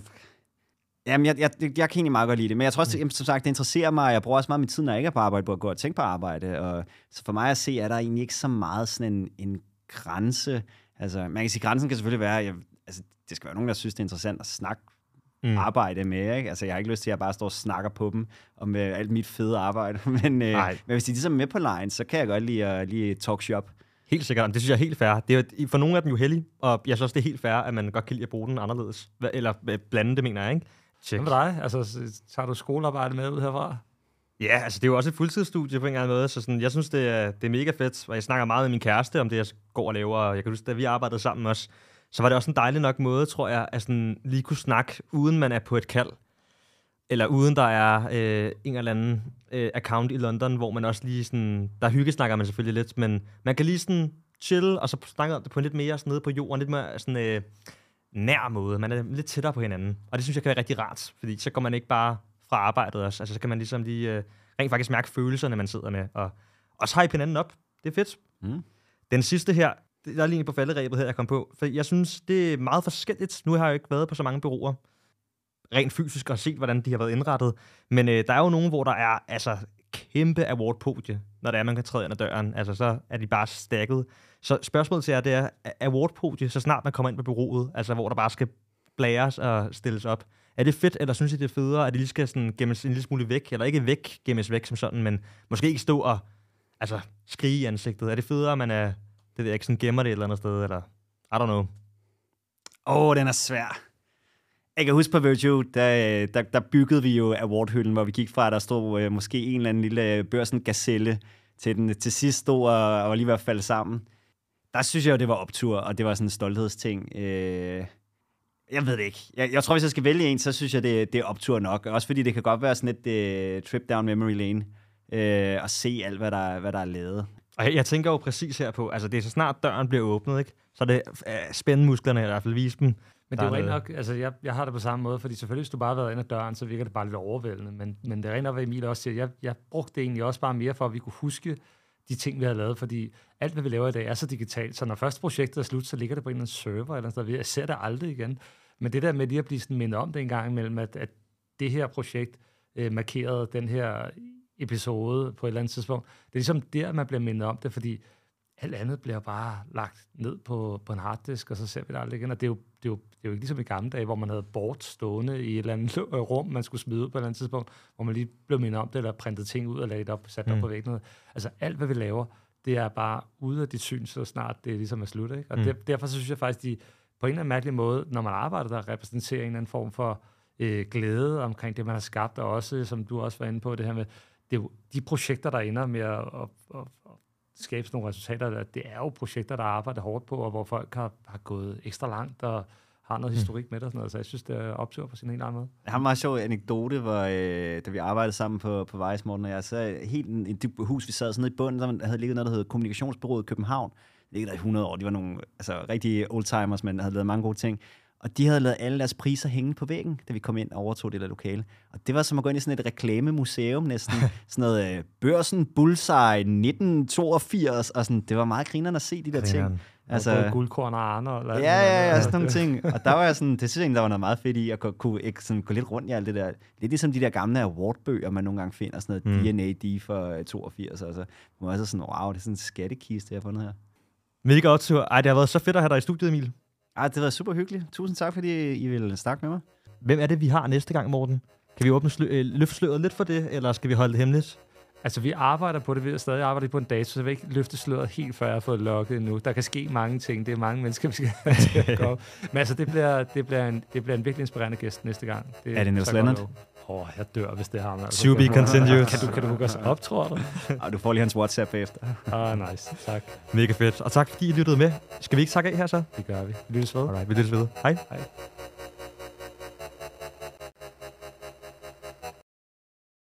Jamen, jeg, jeg, jeg, jeg kan egentlig meget godt lide det, men jeg tror også, det, som sagt, det interesserer mig, og jeg bruger også meget min tid, når jeg ikke er på arbejde, på at gå og tænke på arbejde. Og, så for mig at se, er der egentlig ikke så meget sådan en, en grænse. Altså, man kan sige, grænsen kan selvfølgelig være, jeg, altså, det skal være nogen, der synes, det er interessant at snakke mm. arbejde med. Ikke? Altså, jeg har ikke lyst til, at jeg bare står og snakker på dem om uh, alt mit fede arbejde. men, uh, men hvis de ligesom er med på line, så kan jeg godt lide at uh, lige talk shop. Helt sikkert. Det synes jeg er helt fair. Det er for nogle af dem jo heldig, og jeg synes også, det er helt fair, at man godt kan lide at bruge den anderledes. Eller blande det, mener jeg, ikke? Check. Hvad med dig? Altså, tager du skolearbejde med ud herfra? Ja, altså det er jo også et fuldtidsstudie på en eller anden måde, så sådan, jeg synes, det er, det er mega fedt, og jeg snakker meget med min kæreste om det, jeg går og laver, og jeg kan huske, da vi arbejdede sammen også, så var det også en dejlig nok måde, tror jeg, at sådan lige kunne snakke, uden man er på et kald, eller uden der er øh, en eller anden øh, account i London, hvor man også lige sådan, der hyggesnakker man selvfølgelig lidt, men man kan lige sådan chill, og så snakke om det på en lidt mere sådan nede på jorden, lidt mere sådan øh, nær måde. Man er lidt tættere på hinanden, og det synes jeg kan være rigtig rart, fordi så går man ikke bare fra arbejdet også, altså så kan man ligesom lige øh, rent faktisk mærke følelserne, man sidder med, og også hype hinanden op. Det er fedt. Mm. Den sidste her, der er lige på falderæbet her, jeg kom på, for jeg synes, det er meget forskelligt. Nu har jeg jo ikke været på så mange bureauer, rent fysisk og set, hvordan de har været indrettet. Men øh, der er jo nogen, hvor der er altså kæmpe award-podie, når det er, man kan træde ind ad døren. Altså, så er de bare stakket. Så spørgsmålet til jer, det er award-podie, så snart man kommer ind på bureauet, altså hvor der bare skal blæres og stilles op. Er det fedt, eller synes I, det er federe, at de lige skal sådan gemmes en lille smule væk? Eller ikke væk, gemmes væk som sådan, men måske ikke stå og altså, skrige i ansigtet. Er det federe, at man er, det ved jeg ikke, sådan gemmer det et eller andet sted, eller I don't know. Åh, oh, den er svær. Jeg kan huske på Virtue, der, der, der byggede vi jo awardhylden, hvor vi gik fra, at der stod øh, måske en eller anden lille øh, børsen gazelle, til den til sidst stod og, og lige var faldet sammen. Der synes jeg jo, det var optur, og det var sådan en stolthedsting. Øh, jeg ved det ikke. Jeg, jeg tror, hvis jeg skal vælge en, så synes jeg, det, det er optur nok. Også fordi det kan godt være sådan et uh, trip down memory lane, øh, og se alt, hvad der, hvad der er lavet. Og jeg, jeg tænker jo præcis her på, altså det er så snart døren bliver åbnet, ikke? så det er uh, spændemusklerne i hvert fald vise dem. Men det er jo rent nok, altså jeg, jeg har det på samme måde, fordi selvfølgelig, hvis du bare har været ind ad døren, så virker det bare lidt overvældende. Men, men det er rent nok, hvad Emil også siger. Jeg, jeg brugte det egentlig også bare mere for, at vi kunne huske de ting, vi har lavet, fordi alt, hvad vi laver i dag, er så digitalt. Så når først projektet er slut, så ligger det på en eller anden server, eller sådan noget. Jeg ser det aldrig igen. Men det der med lige at blive sådan mindet om det en gang imellem, at, at det her projekt øh, markerede den her episode på et eller andet tidspunkt, det er ligesom der, man bliver mindet om det, fordi alt andet bliver bare lagt ned på, på en harddisk, og så ser vi det aldrig igen. Og det er, jo, det, er jo, det er jo ikke ligesom i gamle dage, hvor man havde bort stående i et eller andet rum, man skulle smide ud på et eller andet tidspunkt, hvor man lige blev mindet om det, eller printet ting ud og lagde det op, sat mm. op på væggen. Altså alt, hvad vi laver, det er bare ude af dit syn, så snart det ligesom er slut. Ikke? Og mm. der, derfor så synes jeg faktisk, de på en eller anden mærkelig måde, når man arbejder der, repræsenterer en eller anden form for øh, glæde omkring det, man har skabt, og også, som du også var inde på, det her med, det er jo de projekter, der ender med at, at, at, at skabe nogle resultater, det er jo projekter, der arbejder hårdt på, og hvor folk har, har gået ekstra langt og har noget mm. historik med det og sådan noget. Så jeg synes, det er optur på sin helt anden måde. Jeg har en meget sjov anekdote, hvor øh, da vi arbejdede sammen på, på Vejs Morten og jeg, så helt en, en hus, vi sad sådan nede i bunden, der havde ligget noget, der hed Kommunikationsbyrået i København. Det ligger der i 100 år. De var nogle altså, rigtige oldtimers, men havde lavet mange gode ting. Og de havde lavet alle deres priser hænge på væggen, da vi kom ind og overtog det der lokale. Og det var som at gå ind i sådan et reklamemuseum næsten. sådan noget øh, Børsen Bullseye 1982, og sådan, det var meget grinerende at se de der Grineren. ting. Altså, både guldkorn og Arne. Eller ja, ja, ja, sådan nogle ting. Og der var jeg sådan, det synes jeg der var noget meget fedt i, at kunne, kunne ikke, sådan, gå lidt rundt i alt det der. Lidt ligesom de der gamle awardbøger, man nogle gange finder, sådan noget mm. DNA D for 82, altså. Man var også sådan, wow, det er sådan en skattekiste, jeg har fundet her. Mega optur. Ej, det har været så fedt at have dig i studiet, Emil. Ej, det været super hyggeligt. Tusind tak, fordi I vil snakke med mig. Hvem er det, vi har næste gang, Morten? Kan vi åbne slø- øh, løfte sløret lidt for det, eller skal vi holde det hemmeligt? Altså, vi arbejder på det. Vi er stadig arbejder på en dato, så jeg vil ikke løfte sløret helt, før jeg har fået lukket nu. Der kan ske mange ting. Det er mange mennesker, vi skal have til at gå. Men altså, det bliver, det, bliver en, det bliver en virkelig inspirerende gæst næste gang. Det, er det Niels Leonard? Åh, oh, jeg dør, hvis det er ham. Altså. To be continued. Kan du, kan du os op, tror du? ah, du får lige hans WhatsApp efter. ah, nice. Tak. Mega fedt. Og tak, fordi I lyttede med. Skal vi ikke takke af her så? Det gør vi. Vi lyttes ved. Alright, vi lyttes ved. Hej. Hej.